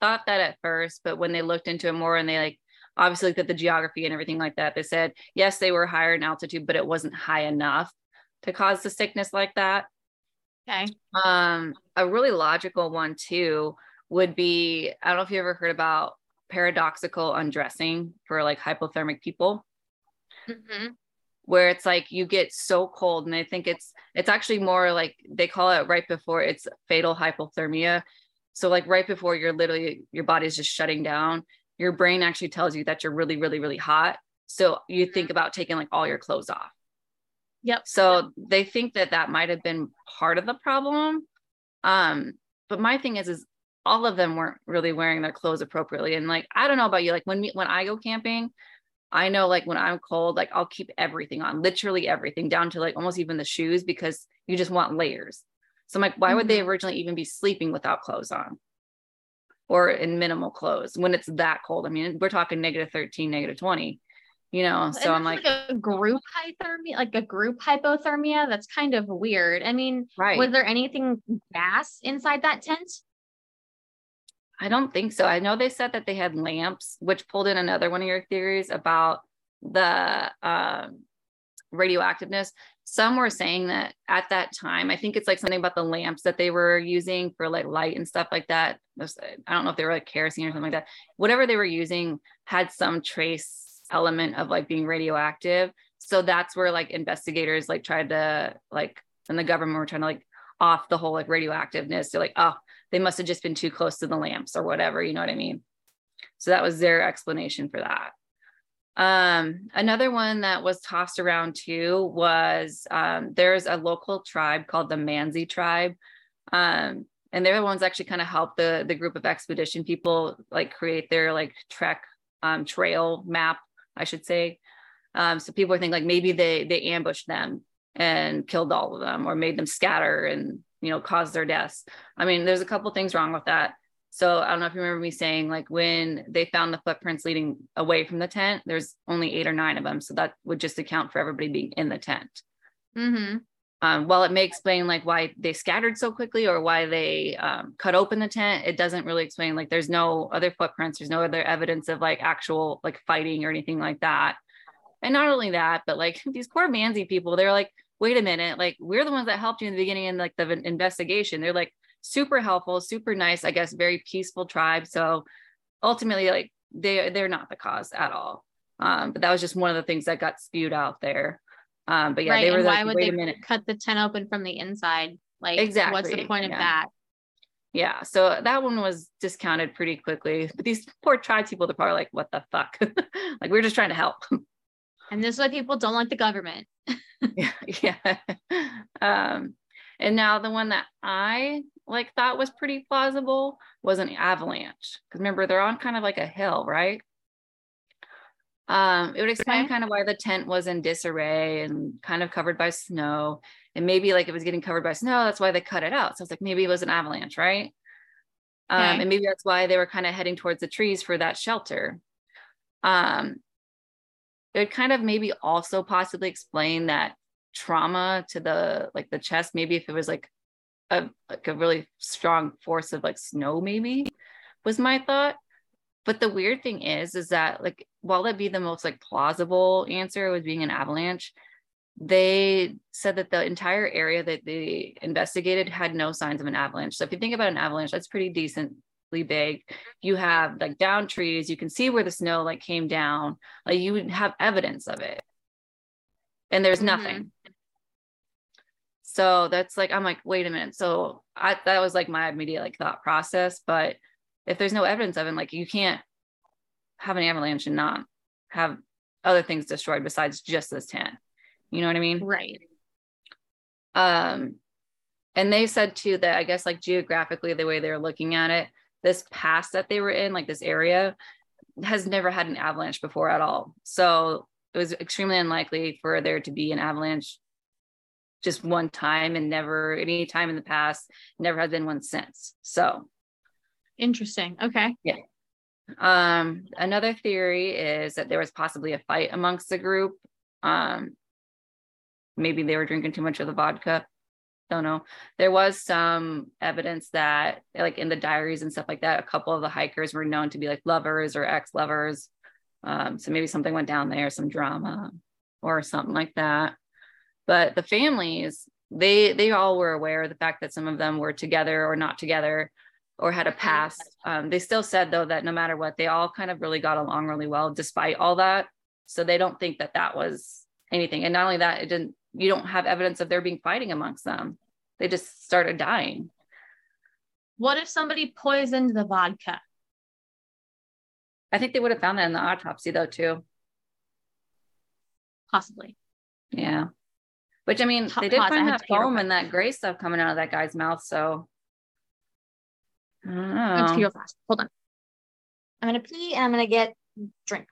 thought that at first, but when they looked into it more and they like obviously looked at the geography and everything like that, they said yes, they were higher in altitude, but it wasn't high enough to cause the sickness like that. Okay. Um, a really logical one too would be I don't know if you ever heard about paradoxical undressing for like hypothermic people. Mm-hmm. Where it's like you get so cold, and I think it's it's actually more like they call it right before it's fatal hypothermia. So like right before you're literally your body's just shutting down, your brain actually tells you that you're really, really, really hot. So you think mm-hmm. about taking like all your clothes off. Yep. So they think that that might have been part of the problem. Um, but my thing is, is all of them weren't really wearing their clothes appropriately. And like, I don't know about you, like when me, when I go camping, I know like when I'm cold, like I'll keep everything on, literally everything down to like almost even the shoes because you just want layers. So I'm like, why would they mm-hmm. originally even be sleeping without clothes on or in minimal clothes when it's that cold? I mean, we're talking negative 13, negative 20, you know? So I'm like, like, a group hypothermia, like a group hypothermia. That's kind of weird. I mean, right. was there anything gas inside that tent? I don't think so. I know they said that they had lamps, which pulled in another one of your theories about the um, radioactiveness. Some were saying that at that time, I think it's like something about the lamps that they were using for like light and stuff like that. I don't know if they were like kerosene or something like that. Whatever they were using had some trace element of like being radioactive. So that's where like investigators like tried to like, and the government were trying to like off the whole like radioactiveness. They're like, oh, they must have just been too close to the lamps or whatever, you know what I mean? So that was their explanation for that. Um, another one that was tossed around too was um, there's a local tribe called the Mansi tribe. Um, and they're the ones actually kind of help the, the group of expedition people like create their like trek um, trail map, I should say. Um, so people think like maybe they they ambushed them and killed all of them or made them scatter and you know caused their deaths. I mean there's a couple things wrong with that. So i don't know if you remember me saying like when they found the footprints leading away from the tent there's only eight or nine of them. So that would just account for everybody being in the tent. Mm-hmm. um, while it may explain like why they scattered so quickly or why they um, cut open the tent it doesn't really explain like there's no other footprints there's no other evidence of like actual like fighting or anything like that. And not only that but like these poor mansi people they're like wait a minute, like we're the ones that helped you in the beginning in like the investigation. They're like super helpful, super nice, I guess, very peaceful tribe. So ultimately, like they they're not the cause at all. Um, but that was just one of the things that got spewed out there. Um, but yeah, right. they were and why like, would wait they a minute. cut the tent open from the inside? Like, exactly. what's the point of that? Yeah. So that one was discounted pretty quickly. But these poor tribe people, they're probably like, what the fuck? like, we're just trying to help. And this is why people don't like the government. yeah. yeah. Um, and now the one that I like thought was pretty plausible was an avalanche. Because remember, they're on kind of like a hill, right? Um, it would explain Okay. kind of why the tent was in disarray and kind of covered by snow. And maybe like it was getting covered by snow, that's why they cut it out. So it's like maybe it was an avalanche, right? Um, Okay. and maybe that's why they were kind of heading towards the trees for that shelter. Um, it would kind of maybe also possibly explain that trauma to the like the chest, maybe if it was like a like a really strong force of like snow, maybe was my thought. But the weird thing is, is that like while that be the most like plausible answer was being an avalanche, they said that the entire area that they investigated had no signs of an avalanche. So if you think about an avalanche, that's pretty decently big. You have like down trees, you can see where the snow like came down, like you would have evidence of it. And there's Mhm. nothing. So that's like, I'm like, wait a minute. So I that was like my immediate like thought process. But if there's no evidence of it, like you can't have an avalanche and not have other things destroyed besides just this tent. You know what I mean? Right. Um, and they said too that I guess like geographically, the way they're looking at it, this pass that they were in, like this area, has never had an avalanche before at all. So it was extremely unlikely for there to be an avalanche just one time and never any time in the past, never has been one since. So Interesting. Okay. Yeah. Um another theory is that there was possibly a fight amongst the group. Um maybe they were drinking too much of the vodka. Don't know. There was some evidence that like in the diaries and stuff like that, a couple of the hikers were known to be like lovers or ex-lovers. Um, so maybe something went down there, some drama or something like that. But the families, they they all were aware of the fact that some of them were together or not together or had a past. Um, they still said though that no matter what, they all kind of really got along really well despite all that. So they don't think that that was anything. And not only that, it didn't. You don't have evidence of there being fighting amongst them. They just started dying. What if somebody poisoned the vodka? I think they would have found that in the autopsy though too. Possibly. Yeah. Which I mean, Pa- they did pause, find that to pee real foam and that gray stuff coming out of that guy's mouth. So I don't I'm gonna pee know. Hold on. I'm gonna pee and I'm gonna get drink.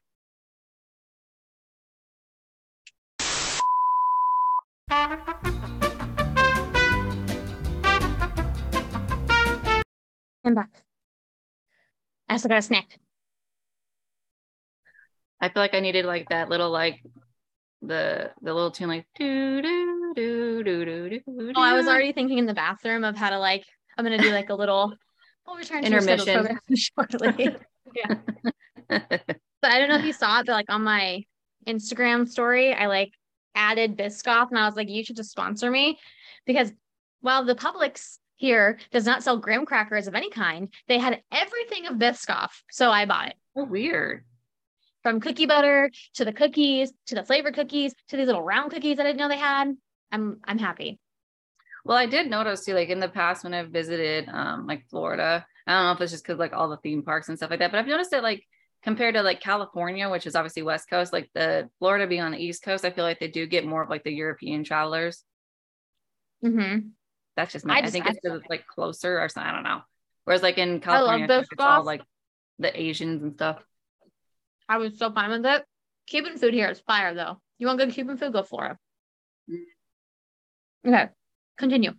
I'm back. I also got a snack. I feel like I needed like that little like the the little tune like do do do do do do. Oh, I was already thinking in the bathroom of how to like. I'm gonna do like a little. We'll return to your scheduled Intermission. shortly. Yeah, but I don't know if you saw it, but like on my Instagram story, I like added Biscoff and I was like, you should just sponsor me because while the Publix here does not sell graham crackers of any kind, they had everything of Biscoff. So I bought it so weird. from cookie butter to the cookies to the flavored cookies to these little round cookies that I didn't know they had. I'm I'm happy. Well, I did notice too, like in the past when I've visited um like Florida, I don't know if it's just because like all the theme parks and stuff like that, but I've noticed that like compared to like California, which is obviously West Coast, like the Florida being on the East Coast, I feel like they do get more of like the European travelers. Mm-hmm. That's just I me. I, think I- it's like closer or something. I don't know. Whereas like in California, I it's all like the Asians and stuff. I was so fine with it. Cuban food here is fire though. You want good Cuban food? Go for it. Okay, continue.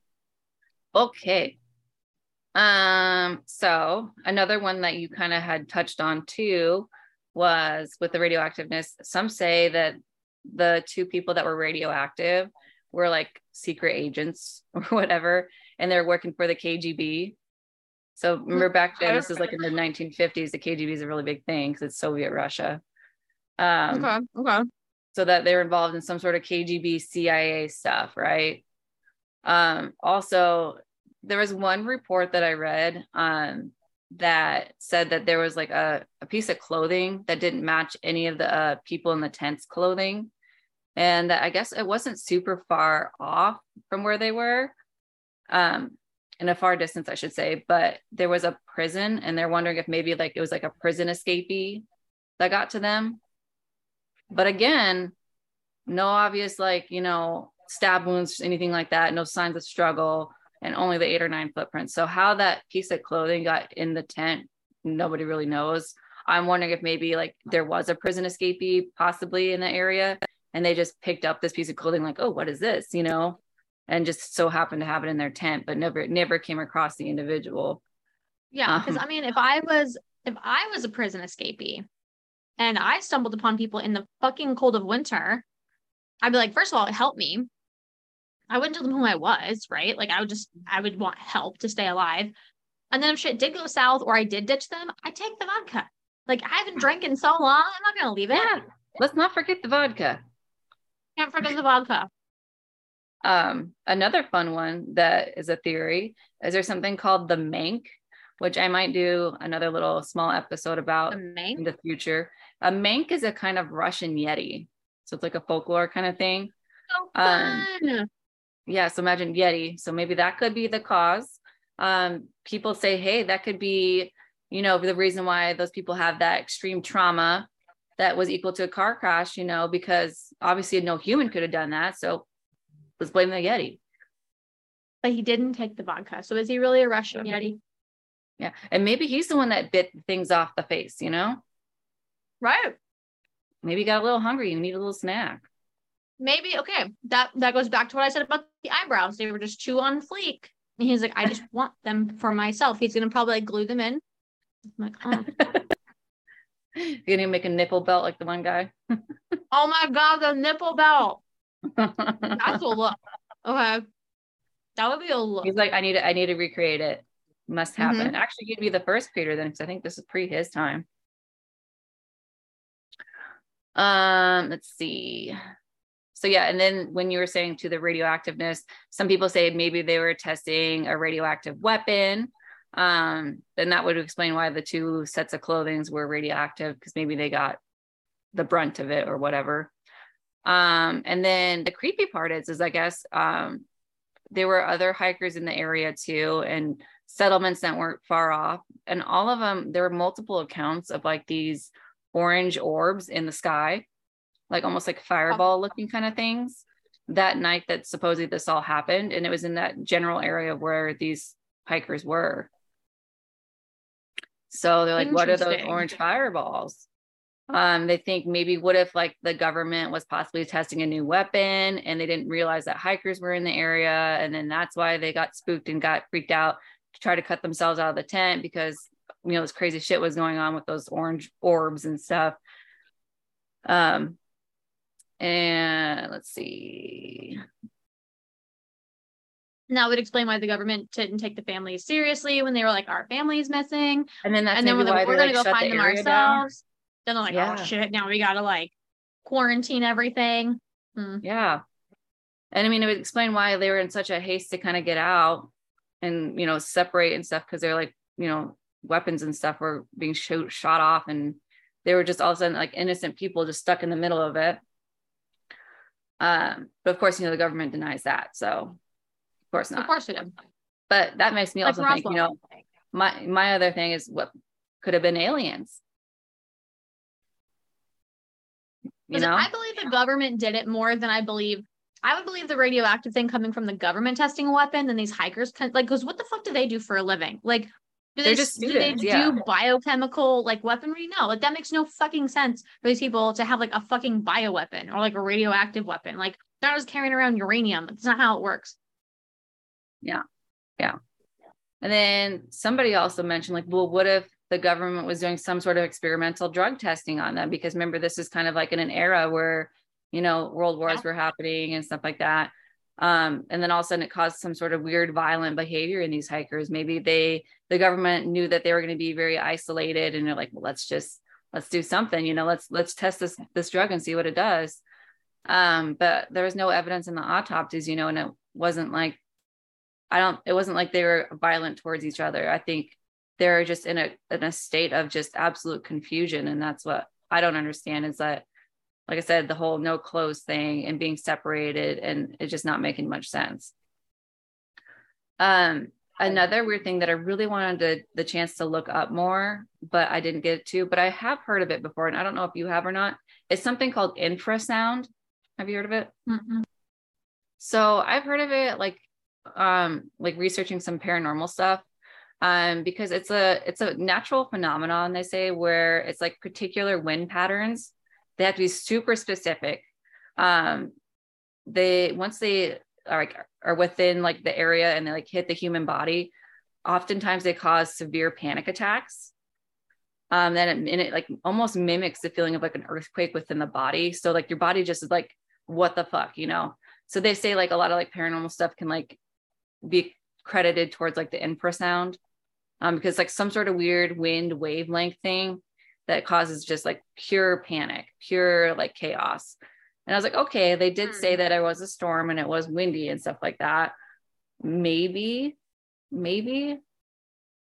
Okay. Um, so another one that you kind of had touched on too was with the radioactiveness. Some say that the two people that were radioactive were like secret agents or whatever, and they're working for the KGB. So remember back then, this is like in the 1950s, the KGB is a really big thing because it's Soviet Russia. Um, okay, okay. so that they're involved in some sort of KGB CIA stuff, right? Um, also, there was one report that I read um, that said that there was like a, a piece of clothing that didn't match any of the uh, people in the tent's clothing. and that I guess it wasn't super far off from where they were, um, in a far distance, I should say. But there was a prison, and they're wondering if maybe like it was like a prison escapee that got to them. But again, no obvious like you know stab wounds, anything like that. No signs of struggle, and only the eight or nine footprints. So how that piece of clothing got in the tent, nobody really knows. I'm wondering if maybe like there was a prison escapee possibly in the area and they just picked up this piece of clothing like oh what is this? You know? And just so happened to have it in their tent but never never came across the individual. Yeah because um, i mean if i was if i was a prison escapee and i stumbled upon people in the fucking cold of winter i'd be like first of all help me i wouldn't tell them who i was right like i would just i would want help to stay alive and then if shit did go south or i did ditch them i take the vodka like i haven't drank in so long i'm not gonna leave it yeah. let's not forget the vodka can't forget the vodka. Um, another fun one that is a theory is there something called the Mank, which I might do another little small episode about the in the future. A Mank is a kind of Russian Yeti. So it's like a folklore kind of thing. So um, fun. Um, yeah, so imagine Yeti. So maybe that could be the cause. Um, people say, hey, that could be, you know, the reason why those people have that extreme trauma that was equal to a car crash, you know, because obviously no human could have done that. So let's blame the Yeti. But he didn't take the vodka. So is he really a Russian Yeti? Yeah. And maybe he's the one that bit things off the face, you know? Right. Maybe he got a little hungry and need a little snack. Maybe okay. That that goes back to what I said about the eyebrows. They were just too on fleek. And he's like, I just want them for myself. He's gonna probably like glue them in. I'm like, oh. You're gonna make a nipple belt like the one guy. oh my god, the nipple belt. That's a look. Okay. That would be a look. He's like, I need to, I need to recreate it. Must happen. Mm-hmm. Actually, he'd be the first creator then, because I think this is pre his time. Um, let's see. So yeah, and then when you were saying to the radioactiveness, some people say maybe they were testing a radioactive weapon um, then that would explain why the two sets of clothings were radioactive because maybe they got the brunt of it or whatever. Um, and then the creepy part is, is I guess um, there were other hikers in the area too, and settlements that weren't far off. And all of them, there were multiple accounts of like these orange orbs in the sky, like almost like fireball looking kind of things that night that supposedly this all happened. And it was in that general area where these hikers were. So they're like, what are those orange fireballs? Um, they think maybe what if like the government was possibly testing a new weapon and they didn't realize that hikers were in the area and then that's why they got spooked and got freaked out to try to cut themselves out of the tent because you know this crazy shit was going on with those orange orbs and stuff. Um, and let's see. And that would explain why the government didn't take the families seriously when they were like, our family's missing. And then that's and then we're, like, we're gonna like, go find the them ourselves. Down. Then they're like, oh, yeah. oh shit, now we gotta like quarantine everything. Hmm. Yeah. And I mean, it would explain why they were in such a haste to kind of get out and you know separate and stuff because they're like, you know, weapons and stuff were being shoot, shot off and they were just all of a sudden like innocent people just stuck in the middle of it. Um, but of course, you know, the government denies that. So of course not. Of course do. But that makes me like also think, you know, my my other thing is what could have been aliens. You know, I believe the government did it more than I believe. I would believe the radioactive thing coming from the government testing a weapon than these hikers. Like, because what the fuck do they do for a living? Like, do they, just do they yeah. do biochemical like weaponry? No, like that makes no fucking sense for these people to have like a fucking bioweapon or like a radioactive weapon. Like they're just carrying around uranium. That's not how it works. Yeah. Yeah. And then somebody also mentioned, like, well, what if the government was doing some sort of experimental drug testing on them? Because remember, this is kind of like in an era where, you know, world wars yeah. were happening and stuff like that. Um, and then all of a sudden it caused some sort of weird violent behavior in these hikers. Maybe they, the government knew that they were going to be very isolated and they're like, well, let's just, let's do something, you know, let's, let's test this, this drug and see what it does. Um, but there was no evidence in the autopsies, you know, and it wasn't like I don't, it wasn't like they were violent towards each other. I think they're just in a, in a state of just absolute confusion. And that's what I don't understand is that like I said, the whole no clothes thing and being separated and it's just not making much sense. Um, another weird thing that I really wanted to, the chance to look up more, but I didn't get to, but I have heard of it before. And I don't know if you have or not. It's something called infrasound. Have you heard of it? Mm-hmm. So I've heard of it like um like researching some paranormal stuff um because it's a it's a natural phenomenon they say where it's like particular wind patterns they have to be super specific. Um they once they are like are within like the area and they like hit the human body oftentimes they cause severe panic attacks. Um then it, and it like almost mimics the feeling of like an earthquake within the body. So like your body just is like what the fuck you know? So they say like a lot of like paranormal stuff can like be credited towards like the infrasound. Um because like some sort of weird wind wavelength thing that causes just like pure panic pure like chaos and I was like, okay, they did say hmm. that it was a storm and it was windy and stuff like that. Maybe, maybe.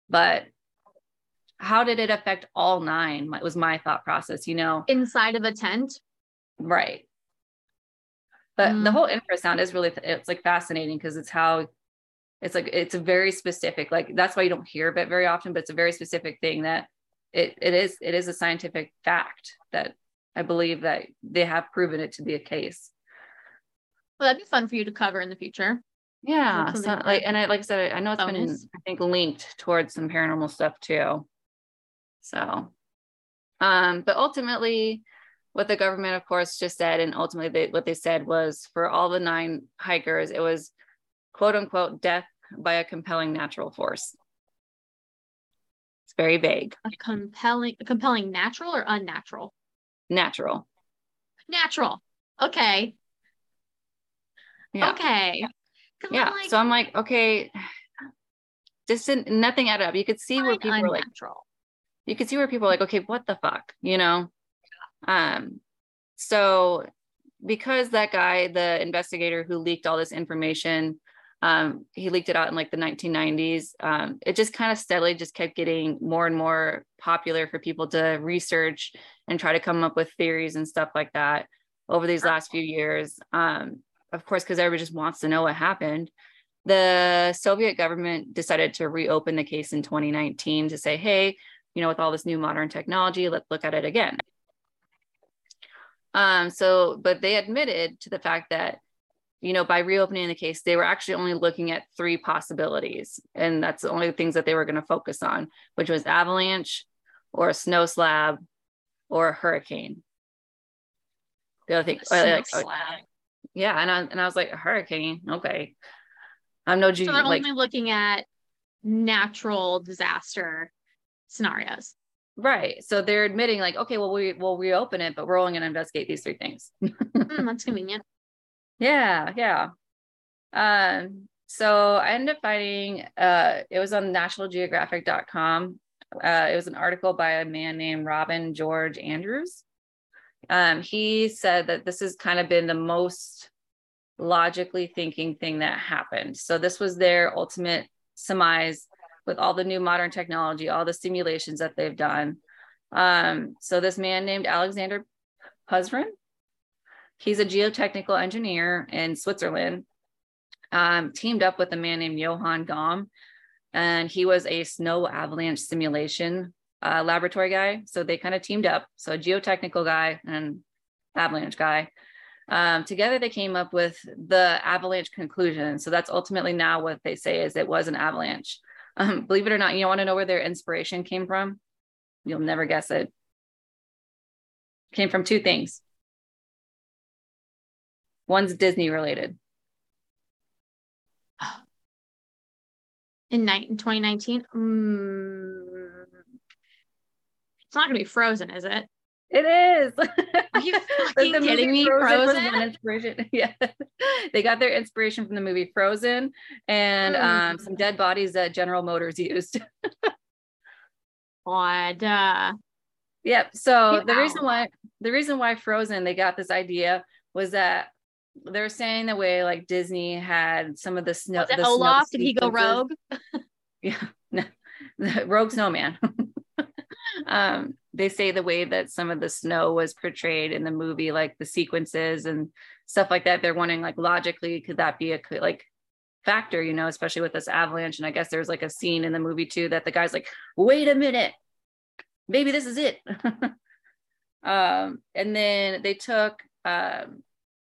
But how did it affect all nine? Was my thought process, you know? Inside of a tent? Right. But mm. the whole infrasound is really, it's like fascinating because it's how it's like, it's a very specific, like that's why you don't hear of it very often, but it's a very specific thing that it, it is, it is a scientific fact that I believe that they have proven it to be a case. Well, that'd be fun for you to cover in the future. Yeah. So, like, and I, like I said, I know it's bonus. been, I think, linked towards some paranormal stuff too. So, um, but ultimately, what the government, of course, just said, and ultimately, they, what they said was for all the nine hikers, it was quote unquote death by a compelling natural force. It's very vague. A compelling, a compelling natural or unnatural? natural. Natural. Okay. Yeah. Okay. Yeah. Like, so I'm like, okay, just nothing added up. You could see where people unnatural. are like, you could see where people are like, okay, what the fuck, you know? Um, so because that guy, the investigator who leaked all this information, um, he leaked it out in like the 1990s. Um, it just kind of steadily just kept getting more and more popular for people to research and try to come up with theories and stuff like that over these last few years. Um, of course, because everybody just wants to know what happened. The Soviet government decided to reopen the case in 2019 to say, hey, you know, with all this new modern technology, let's look at it again. Um, so, but they admitted to the fact that you know, by reopening the case, they were actually only looking at three possibilities. And that's the only things that they were going to focus on, which was avalanche or a snow slab or a hurricane. The other thing, like, yeah. And I, and I was like, a hurricane. Okay. I'm no So they're like, only looking at natural disaster scenarios. Right. So they're admitting like, okay, well, we will reopen it, but we're only going to investigate these three things. mm, that's convenient. Yeah, yeah. Um, so I ended up finding uh, it was on nationalgeographic.com. Uh, it was an article by a man named Robin George Andrews. Um, he said that this has kind of been the most logically thinking thing that happened. So this was their ultimate surmise with all the new modern technology, all the simulations that they've done. Um, so this man named Alexander Puzrin, He's a geotechnical engineer in Switzerland, um, teamed up with a man named Johan Gaume, and he was a snow avalanche simulation uh, laboratory guy. So they kind of teamed up. So a geotechnical guy and avalanche guy. Um, together they came up with the avalanche conclusion. So that's ultimately now what they say is it was an avalanche. Um, believe it or not, you want to know where their inspiration came from? You'll never guess it. Came from two things One's Disney related. In, night, in 2019? Mm, it's not going to be Frozen, is it? It is. Are you fucking kidding me? Frozen. Frozen? inspiration. Yeah, they got their inspiration from the movie Frozen and mm. um, some dead bodies that General Motors used. What? Uh, yep. So the reason why the reason why Frozen they got this idea was that they're saying the way like Disney had some of the snow. Was it the Olaf? Did he go rogue? yeah, no, rogue snowman. um, they say the way that some of the snow was portrayed in the movie, like the sequences and stuff like that, they're wondering like logically, could that be a like factor, you know, especially with this avalanche. And I guess there's like a scene in the movie too that the guy's like, wait a minute, maybe this is it. um, and then they took um,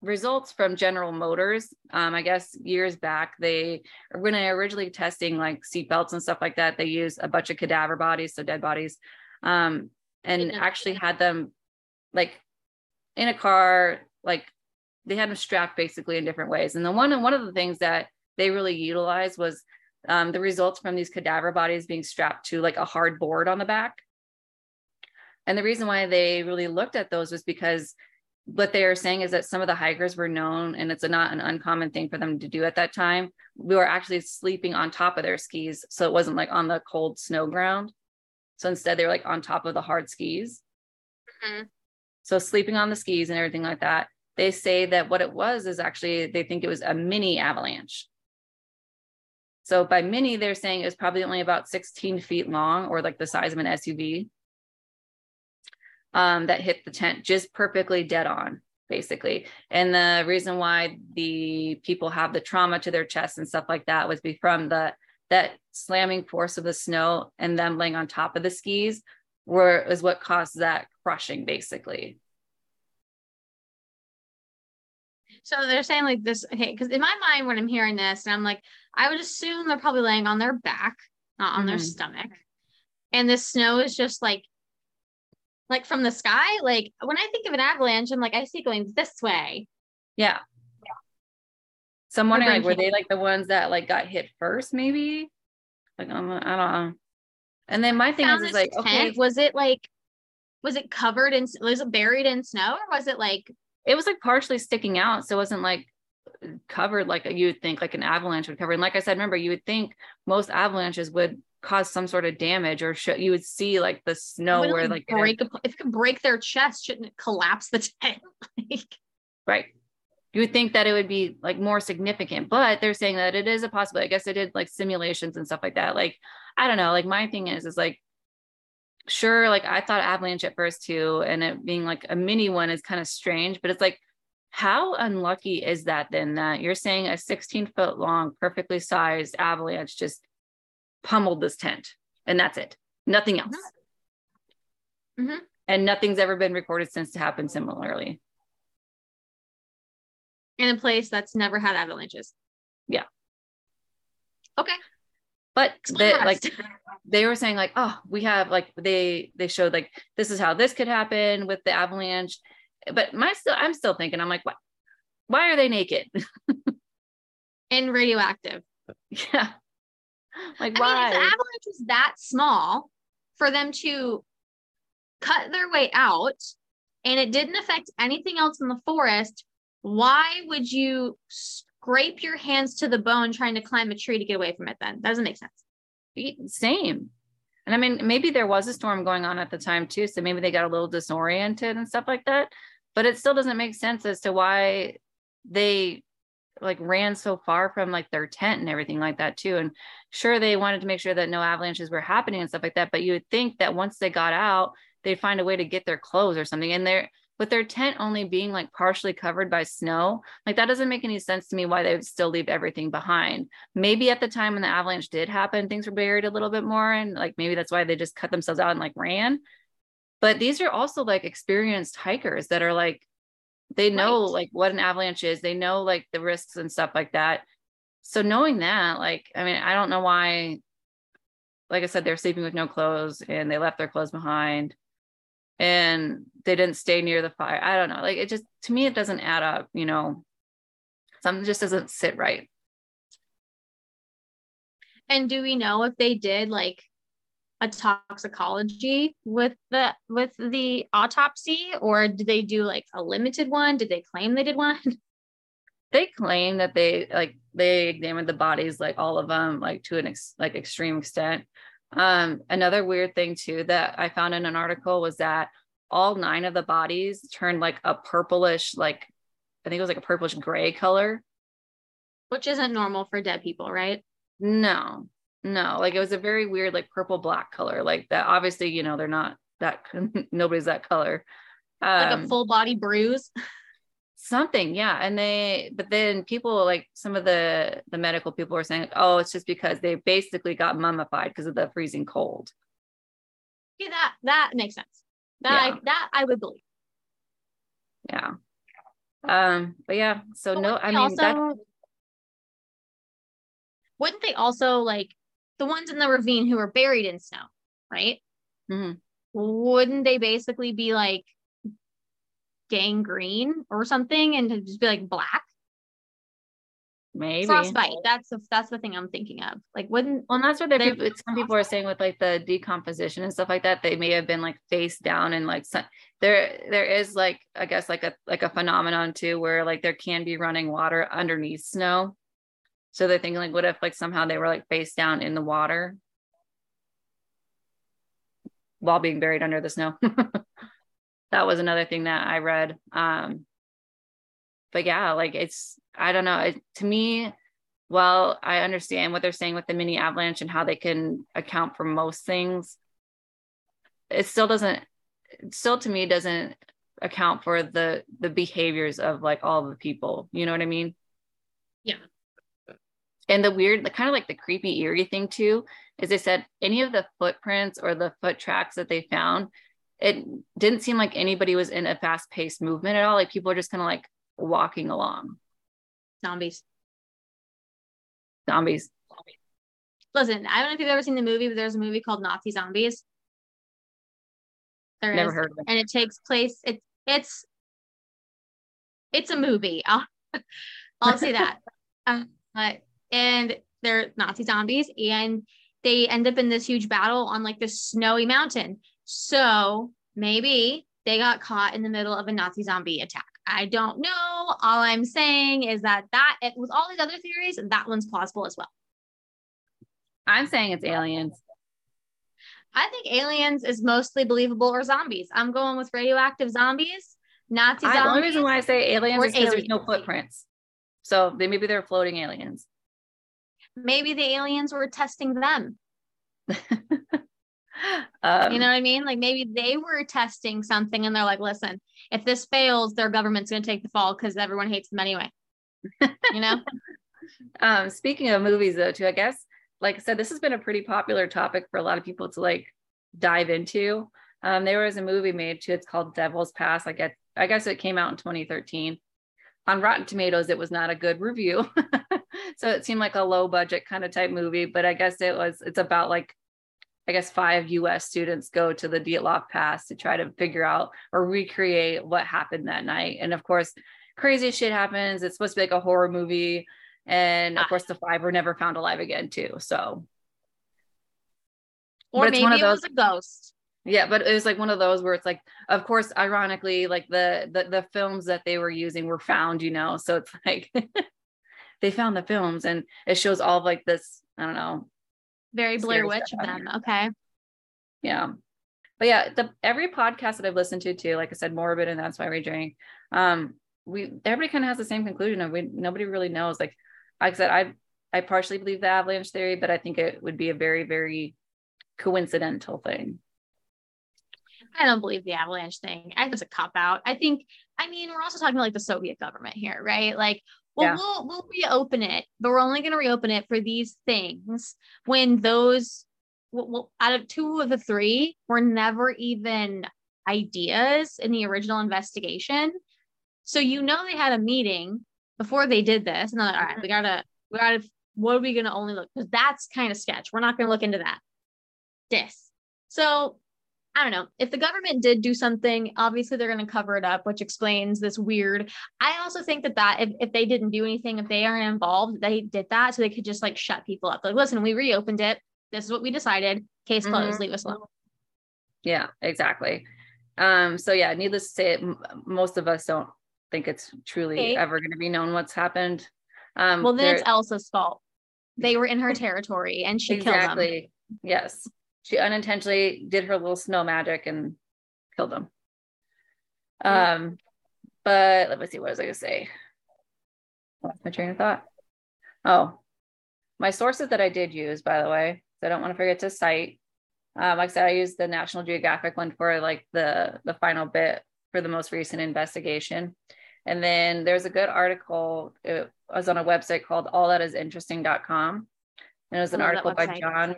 results from General Motors. Um, I guess years back, they when they originally testing like seatbelts and stuff like that, they used a bunch of cadaver bodies, so dead bodies, um, and actually had them like in a car, like they had them strapped basically in different ways. And the one and one of the things that they really utilized was um, the results from these cadaver bodies being strapped to like a hard board on the back. And the reason why they really looked at those was because what they are saying is that some of the hikers were known, and it's not an uncommon thing for them to do at that time. We were actually sleeping on top of their skis. So it wasn't like on the cold snow ground. So instead, they were like on top of the hard skis. Mm-hmm. So sleeping on the skis and everything like that. They say that what it was is actually, they think it was a mini avalanche. So by mini, they're saying it was probably only about 16 feet long or like the size of an SUV um, that hit the tent just perfectly dead on, basically. And the reason why the people have the trauma to their chest and stuff like that was be from the that slamming force of the snow and them laying on top of the skis were is what caused that crushing basically. So they're saying like this, okay, because in my mind, when I'm hearing this, and I'm like, I would assume they're probably laying on their back, not on mm-hmm. their stomach. And the snow is just like, like from the sky. Like when I think of an avalanche, I'm like, I see it going this way. Yeah. Yeah. So I'm wondering, like, were they like the ones that like got hit first, maybe? Like, um, I don't know. And then my thing is, is like, tent, okay, was it like, was it covered in, was it buried in snow or was it like it was like partially sticking out. So it wasn't like covered like you would think like an avalanche would cover. And like I said, remember, you would think most avalanches would cause some sort of damage or show, you would see like the snow where like break a, if it could break their chest, shouldn't it collapse the tent? like, right. You would think that it would be like more significant, but they're saying that it is a possibility. I guess they did like simulations and stuff like that. Like, I don't know. Like my thing is, is like sure like i thought avalanche at first too and it being like a mini one is kind of strange but it's like how unlucky is that then that you're saying a 16 foot long perfectly sized avalanche just pummeled this tent and that's it. Nothing else. Mm-hmm. mm-hmm. and nothing's ever been recorded since to happen similarly. In a place that's never had avalanches. Yeah. Okay. But they, like they were saying like oh we have like they they showed like this is how this could happen with the avalanche. But my still i'm still thinking i'm like what why are they naked? And radioactive. Yeah like I why mean, if the avalanche is that small for them to cut their way out and it didn't affect anything else in the forest why would you scrape your hands to the bone trying to climb a tree to get away from it then. That doesn't make sense. Same. And I mean, maybe there was a storm going on at the time too. So maybe they got a little disoriented and stuff like that. But it still doesn't make sense as to why they like ran so far from like their tent and everything like that too. And sure, they wanted to make sure that no avalanches were happening and stuff like that. But you would think that once they got out, they'd find a way to get their clothes or something. And they're with their tent only being like partially covered by snow, like that doesn't make any sense to me why they would still leave everything behind. Maybe at the time when the avalanche did happen, things were buried a little bit more. And like maybe that's why they just cut themselves out and like ran. But these are also like experienced hikers that are like, they know right. like what an avalanche is, they know like the risks and stuff like that. So knowing that, like, I mean, I don't know why, like I said, they're sleeping with no clothes and they left their clothes behind and they didn't stay near the fire. I don't know. Like it just to me it doesn't add up, you know. Something just doesn't sit right. And do we know if they did like a toxicology with the with the autopsy or did they do like a limited one? Did they claim they did one? They claim that they like they examined the bodies like all of them like to an ex- like extreme extent um, another weird thing too that I found in an article was that all nine of the bodies turned like a purplish, like I think it was like a purplish gray color. Which isn't normal for dead people, right? No, no. Like it was a very weird, like purple black color. Like that obviously, you know, they're not that nobody's that color. Um, like a full body bruise. Something, yeah. And they, but then people like some of the the medical people were saying, oh, it's just because they basically got mummified because of the freezing cold. Yeah, that that makes sense. That yeah. I, that I would believe. Yeah. Um, but yeah, so but no, I mean also, that wouldn't they also like the ones in the ravine who were buried in snow, right? Mm-hmm. Wouldn't they basically be like gangrene or something and just be like black? Maybe frostbite. That's the that's the thing I'm thinking of. Like, wouldn't well, and that's what they some people are saying with like the decomposition and stuff like that. They may have been like face down and like some, there there is like I guess like a like a phenomenon too where like there can be running water underneath snow. So they're thinking like, what if like somehow they were like face down in the water while being buried under the snow? that was another thing that I read. Um, but yeah, like it's I don't know. It, to me, well, I understand what they're saying with the mini avalanche and how they can account for most things. It still doesn't. It still, to me, doesn't account for the the behaviors of like all the people. You know what I mean? And the weird, the kind of like the creepy, eerie thing too, is they said any of the footprints or the foot tracks that they found, it didn't seem like anybody was in a fast paced movement at all. Like people are just kind of like walking along. Zombies. Zombies. Listen, I don't know if you've ever seen the movie, but there's a movie called Nazi Zombies. There Never is, heard of it. And it takes place, it's it's it's a movie. I'll I'll say that. uh, and they're Nazi zombies and they end up in this huge battle on like this snowy mountain. So maybe they got caught in the middle of a Nazi zombie attack. I don't know. All I'm saying is that that it, with all these other theories, that one's plausible as well. I'm saying it's aliens. I think aliens is mostly believable or zombies. I'm going with radioactive zombies, Nazi zombies. the only reason why I say aliens is because there's no footprints. So they maybe they're floating aliens. Maybe the aliens were testing them. Um, you know what I mean? Like maybe they were testing something and they're like, listen, if this fails, their government's going to take the fall because everyone hates them anyway. you know? um, speaking of movies, though, too, I guess, like I said, this has been a pretty popular topic for a lot of people to like dive into. Um, there was a movie made too. It's called Devil's Pass. I guess I guess it came out in 2013. On Rotten Tomatoes, it was not a good review. so it seemed like a low budget kind of type movie, but I guess it was. It's about like I guess five US students go to the Dyatlov Pass to try to figure out or recreate what happened that night. And of course, crazy shit happens. It's supposed to be like a horror movie. And of ah. course, the five were never found alive again, too. So, or maybe one of those, it was a ghost. Yeah, but it was like one of those where it's like, of course, ironically, like the the, the films that they were using were found, you know. So it's like they found the films, and it shows all of like this, I don't know, very Blair Witch of them. Okay. Yeah. But yeah, the every podcast that I've listened to too, like I said, morbid and that's why we drink. Um, we everybody kind of has the same conclusion of we nobody really knows. Like, like I said, I I partially believe the avalanche theory, but I think it would be a very, very coincidental thing. I don't believe the avalanche thing. I think it's a cop out. I think, I mean, we're also talking about like the Soviet government here, right? Like well, yeah. we'll we'll reopen it, but we're only going to reopen it for these things when those well, out of two of the three were never even ideas in the original investigation. So you know they had a meeting before they did this, and they're like, all right, we gotta we gotta what are we gonna only look because that's kind of sketch. We're not gonna look into that. This. So I don't know. If the government did do something, obviously they're going to cover it up, which explains this weird. I also think that that if, if they didn't do anything, if they aren't involved, they did that so they could just like shut people up. Like, listen, we reopened it. This is what we decided. Case closed. Mm-hmm. Leave us alone. Yeah, exactly. Um, so yeah, needless to say, most of us don't think it's truly okay. ever going to be known what's happened. Um, well, then it's Elsa's fault. They were in her territory and she exactly. killed them. Yes she unintentionally did her little snow magic and killed them. Um, but let me see, what was I gonna say? Lost my train of thought. Oh, my sources that I did use, by the way, so I don't want to forget to cite. Um, like I said, I used the National Geographic one for like the the final bit for the most recent investigation. And then there's a good article. It was on a website called allthatisinteresting.com. And it was an article by John,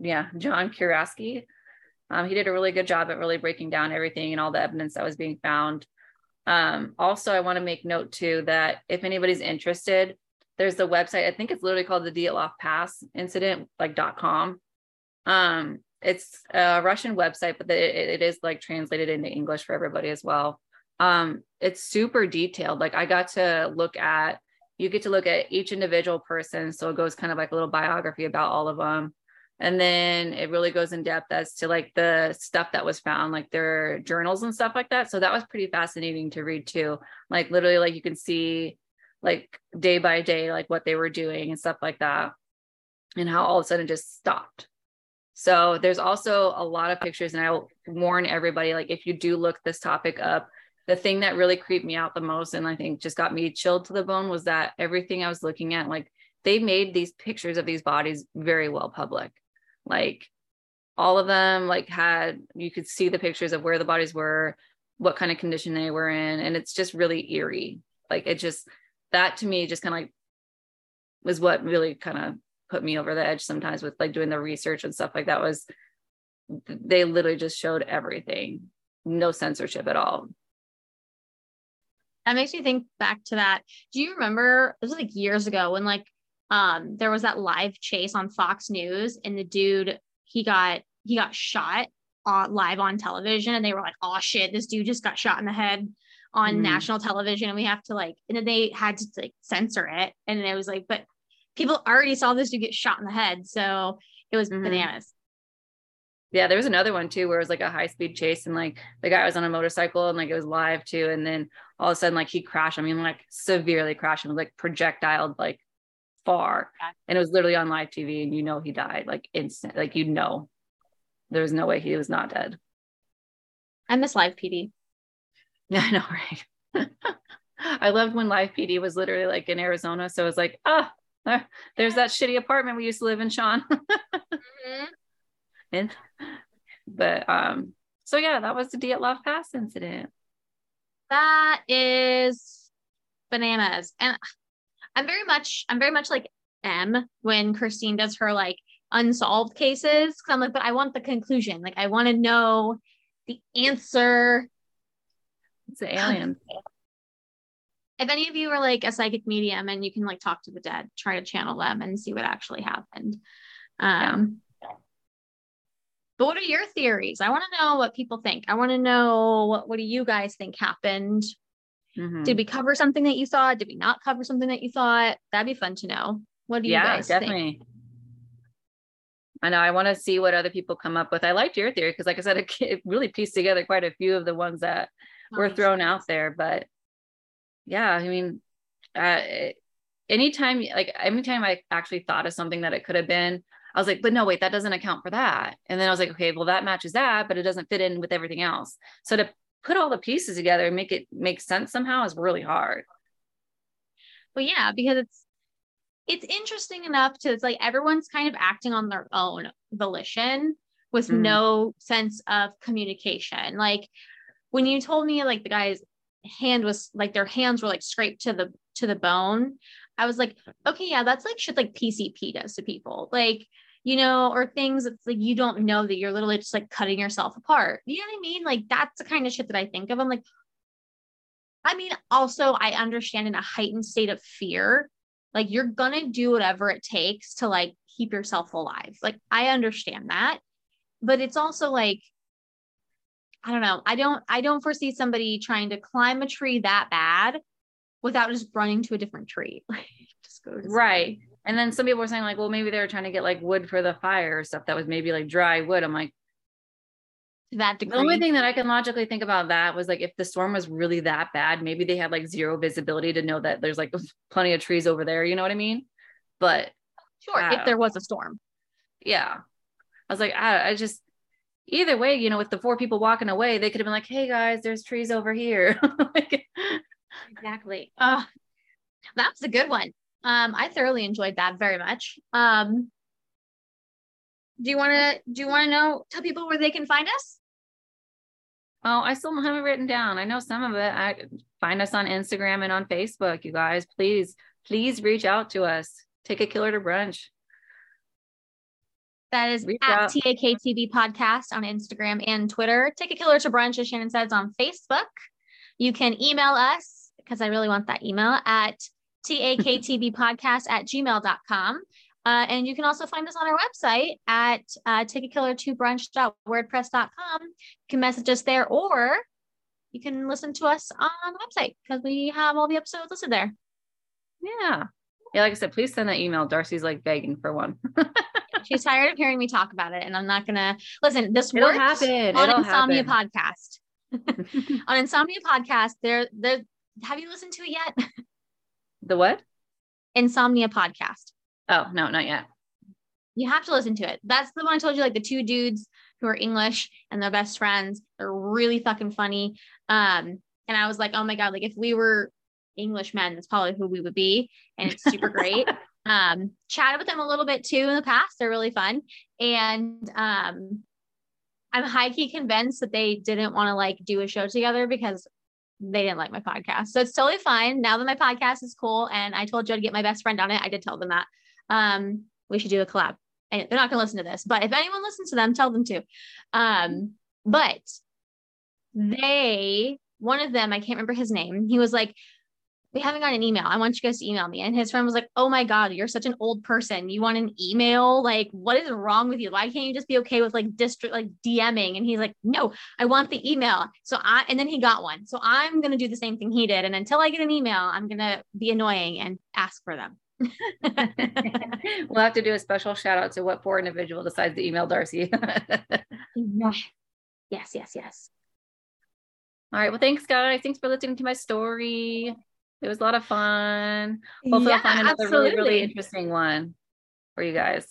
yeah, John Kurowski. Um, he did a really good job at really breaking down everything and all the evidence that was being found. Um, also, I want to make note too that if anybody's interested, there's the website. I think it's literally called the Dyatlov Pass Incident, like .com. Um, it's a Russian website, but it, it is like translated into English for everybody as well. Um, it's super detailed. Like I got to look at, you get to look at each individual person. So it goes kind of like a little biography about all of them. And then it really goes in depth as to like the stuff that was found, like their journals and stuff like that. So that was pretty fascinating to read too. Like literally, like you can see like day by day, like what they were doing and stuff like that, and how all of a sudden it just stopped. So there's also a lot of pictures, and I'll warn everybody like if you do look this topic up, the thing that really creeped me out the most, and I think just got me chilled to the bone, was that everything I was looking at, like they made these pictures of these bodies very well public. Like all of them, like had you could see the pictures of where the bodies were, what kind of condition they were in, and it's just really eerie. Like it just that to me just kind of like was what really kind of put me over the edge sometimes with like doing the research and stuff like that was they literally just showed everything. No censorship at all. That makes me think back to that. Do you remember it was like years ago when like um there was that live chase on fox news and the dude he got he got shot on live on television and they were like oh shit this dude just got shot in the head on mm national television and we have to like and then they had to like censor it and it was like but people already saw this dude get shot in the head. So it was mm-hmm. bananas. Yeah, there was another one too where it was like a high speed chase and like the guy was on a motorcycle and like it was live too. And then all of a sudden, like he crashed. I mean, like severely crashed and was like projectiled like far. And it was literally on live TV and you know he died like instant. Like you know, there was no way he was not dead. I miss live PD. Yeah, I know, right? I loved when live PD was literally like in Arizona. So it was like, ah, oh, there's that shitty apartment we used to live in, Sean. mm-hmm. And but um, so yeah, that was the Dyatlov Pass incident. That is bananas. And I'm very much, I'm very much like M when Christine does her like unsolved cases. Cause I'm like, but I want the conclusion. Like I want to know the answer. It's the aliens if any of you are like a psychic medium and you can like talk to the dead, try to channel them and see what actually happened. Um, yeah. But what are your theories? I want to know what people think. I want to know what what do you guys think happened? Mm-hmm. Did we cover something that you thought? Did we not cover something that you thought? That'd be fun to know. What do you guys think? yeah, guys definitely. think? I know I want to see what other people come up with. I liked your theory because, like I said, it, it, really pieced together quite a few of the ones that nice. were thrown out there. But yeah, I mean, uh, anytime, like anytime I actually thought of something that it could have been, I was like, but no, wait, that doesn't account for that. And then I was like, okay, well, that matches that, but it doesn't fit in with everything else. So to put all the pieces together and make it make sense somehow is really hard. Well, yeah, because it's it's interesting enough to it's like everyone's kind of acting on their own volition with mm-hmm. no sense of communication. Like when you told me like the guys hand was like their hands were like scraped to the to the bone i was like okay yeah that's like shit like pcp does to people like you know or things it's like you don't know that you're literally just like cutting yourself apart you know what i mean like that's the kind of shit that i think of i'm like i mean also i understand in a heightened state of fear like you're gonna do whatever it takes to like keep yourself alive like i understand that but it's also like I don't know. I don't I don't foresee somebody trying to climb a tree that bad without just running to a different tree. just go right. And then some people were saying like, well, maybe they were trying to get like wood for the fire or stuff that was maybe like dry wood. I'm like, that degree. The only thing that I can logically think about that was like if the storm was really that bad, maybe they had like zero visibility to know that there's like plenty of trees over there. You know what I mean? But sure, if there was a storm. Yeah. I was like, I, I just either way, you know, with the four people walking away, they could have been like, hey guys, there's trees over here. like, exactly. Oh, that was a good one. Um, I thoroughly enjoyed that very much. Um, do you want to do you want to know tell people where they can find us? Oh, I still have it written down. I know some of it. I find us on Instagram and on Facebook. You guys, please, please reach out to us. Take a killer to brunch. That is Reach at out. TAKTB podcast on Instagram and Twitter. Take a killer to brunch, as Shannon says, on Facebook. You can email us because I really want that email at taktbpodcast at gmail.com. Uh, and you can also find us on our website at uh, takeakillertobrunch.wordpress.com. You can message us there or you can listen to us on the website because we have all the episodes listed there. Yeah. Yeah, like I said, please send that email. Darci's like begging for one. She's tired of hearing me talk about it, and I'm not gonna listen. This works happen. on It'll Insomnia happen. Podcast. on Insomnia Podcast, there, there. Have you listened to it yet? The what? Insomnia Podcast. Oh no, not yet. You have to listen to it. That's the one I told you, like the two dudes who are English and they're best friends. They're really fucking funny. Um, and I was like, oh my god, like if we were English men, that's probably who we would be. And it's super great. um, chatted with them a little bit too in the past. They're really fun. And um, I'm high key convinced that they didn't want to like do a show together because they didn't like my podcast. So it's totally fine. Now that my podcast is cool and I told Joe to get my best friend on it, I did tell them that. Um, we should do a collab. And they're not going to listen to this, but if anyone listens to them, tell them to. Um, but they, one of them, I can't remember his name, he was like, we haven't got an email. I want you guys to email me. And his friend was like, Oh my God, you're such an old person. You want an email? Like, what is wrong with you? Why can't you just be okay with like district, like DMing? And he's like, No, I want the email. So I, and then he got one. So I'm going to do the same thing he did. And until I get an email, I'm going to be annoying and ask for them. we'll have to do a special shout out to what poor individual decides to email Darci. yes, yes, yes. All right. Well, thanks, guys. Thanks for listening to my story. It was a lot of fun. Hopefully, yeah, I'll find another absolutely. really, really interesting one for you guys.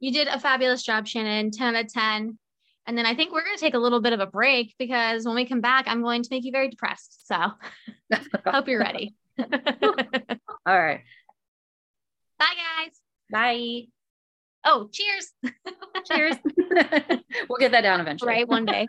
You did a fabulous job, Shannon. 10 out of 10. And then I think we're going to take a little bit of a break because when we come back, I'm going to make you very depressed. So hope you're ready. All right. Bye, guys. Bye. Oh, cheers. cheers. we'll get that down eventually. Right, one day.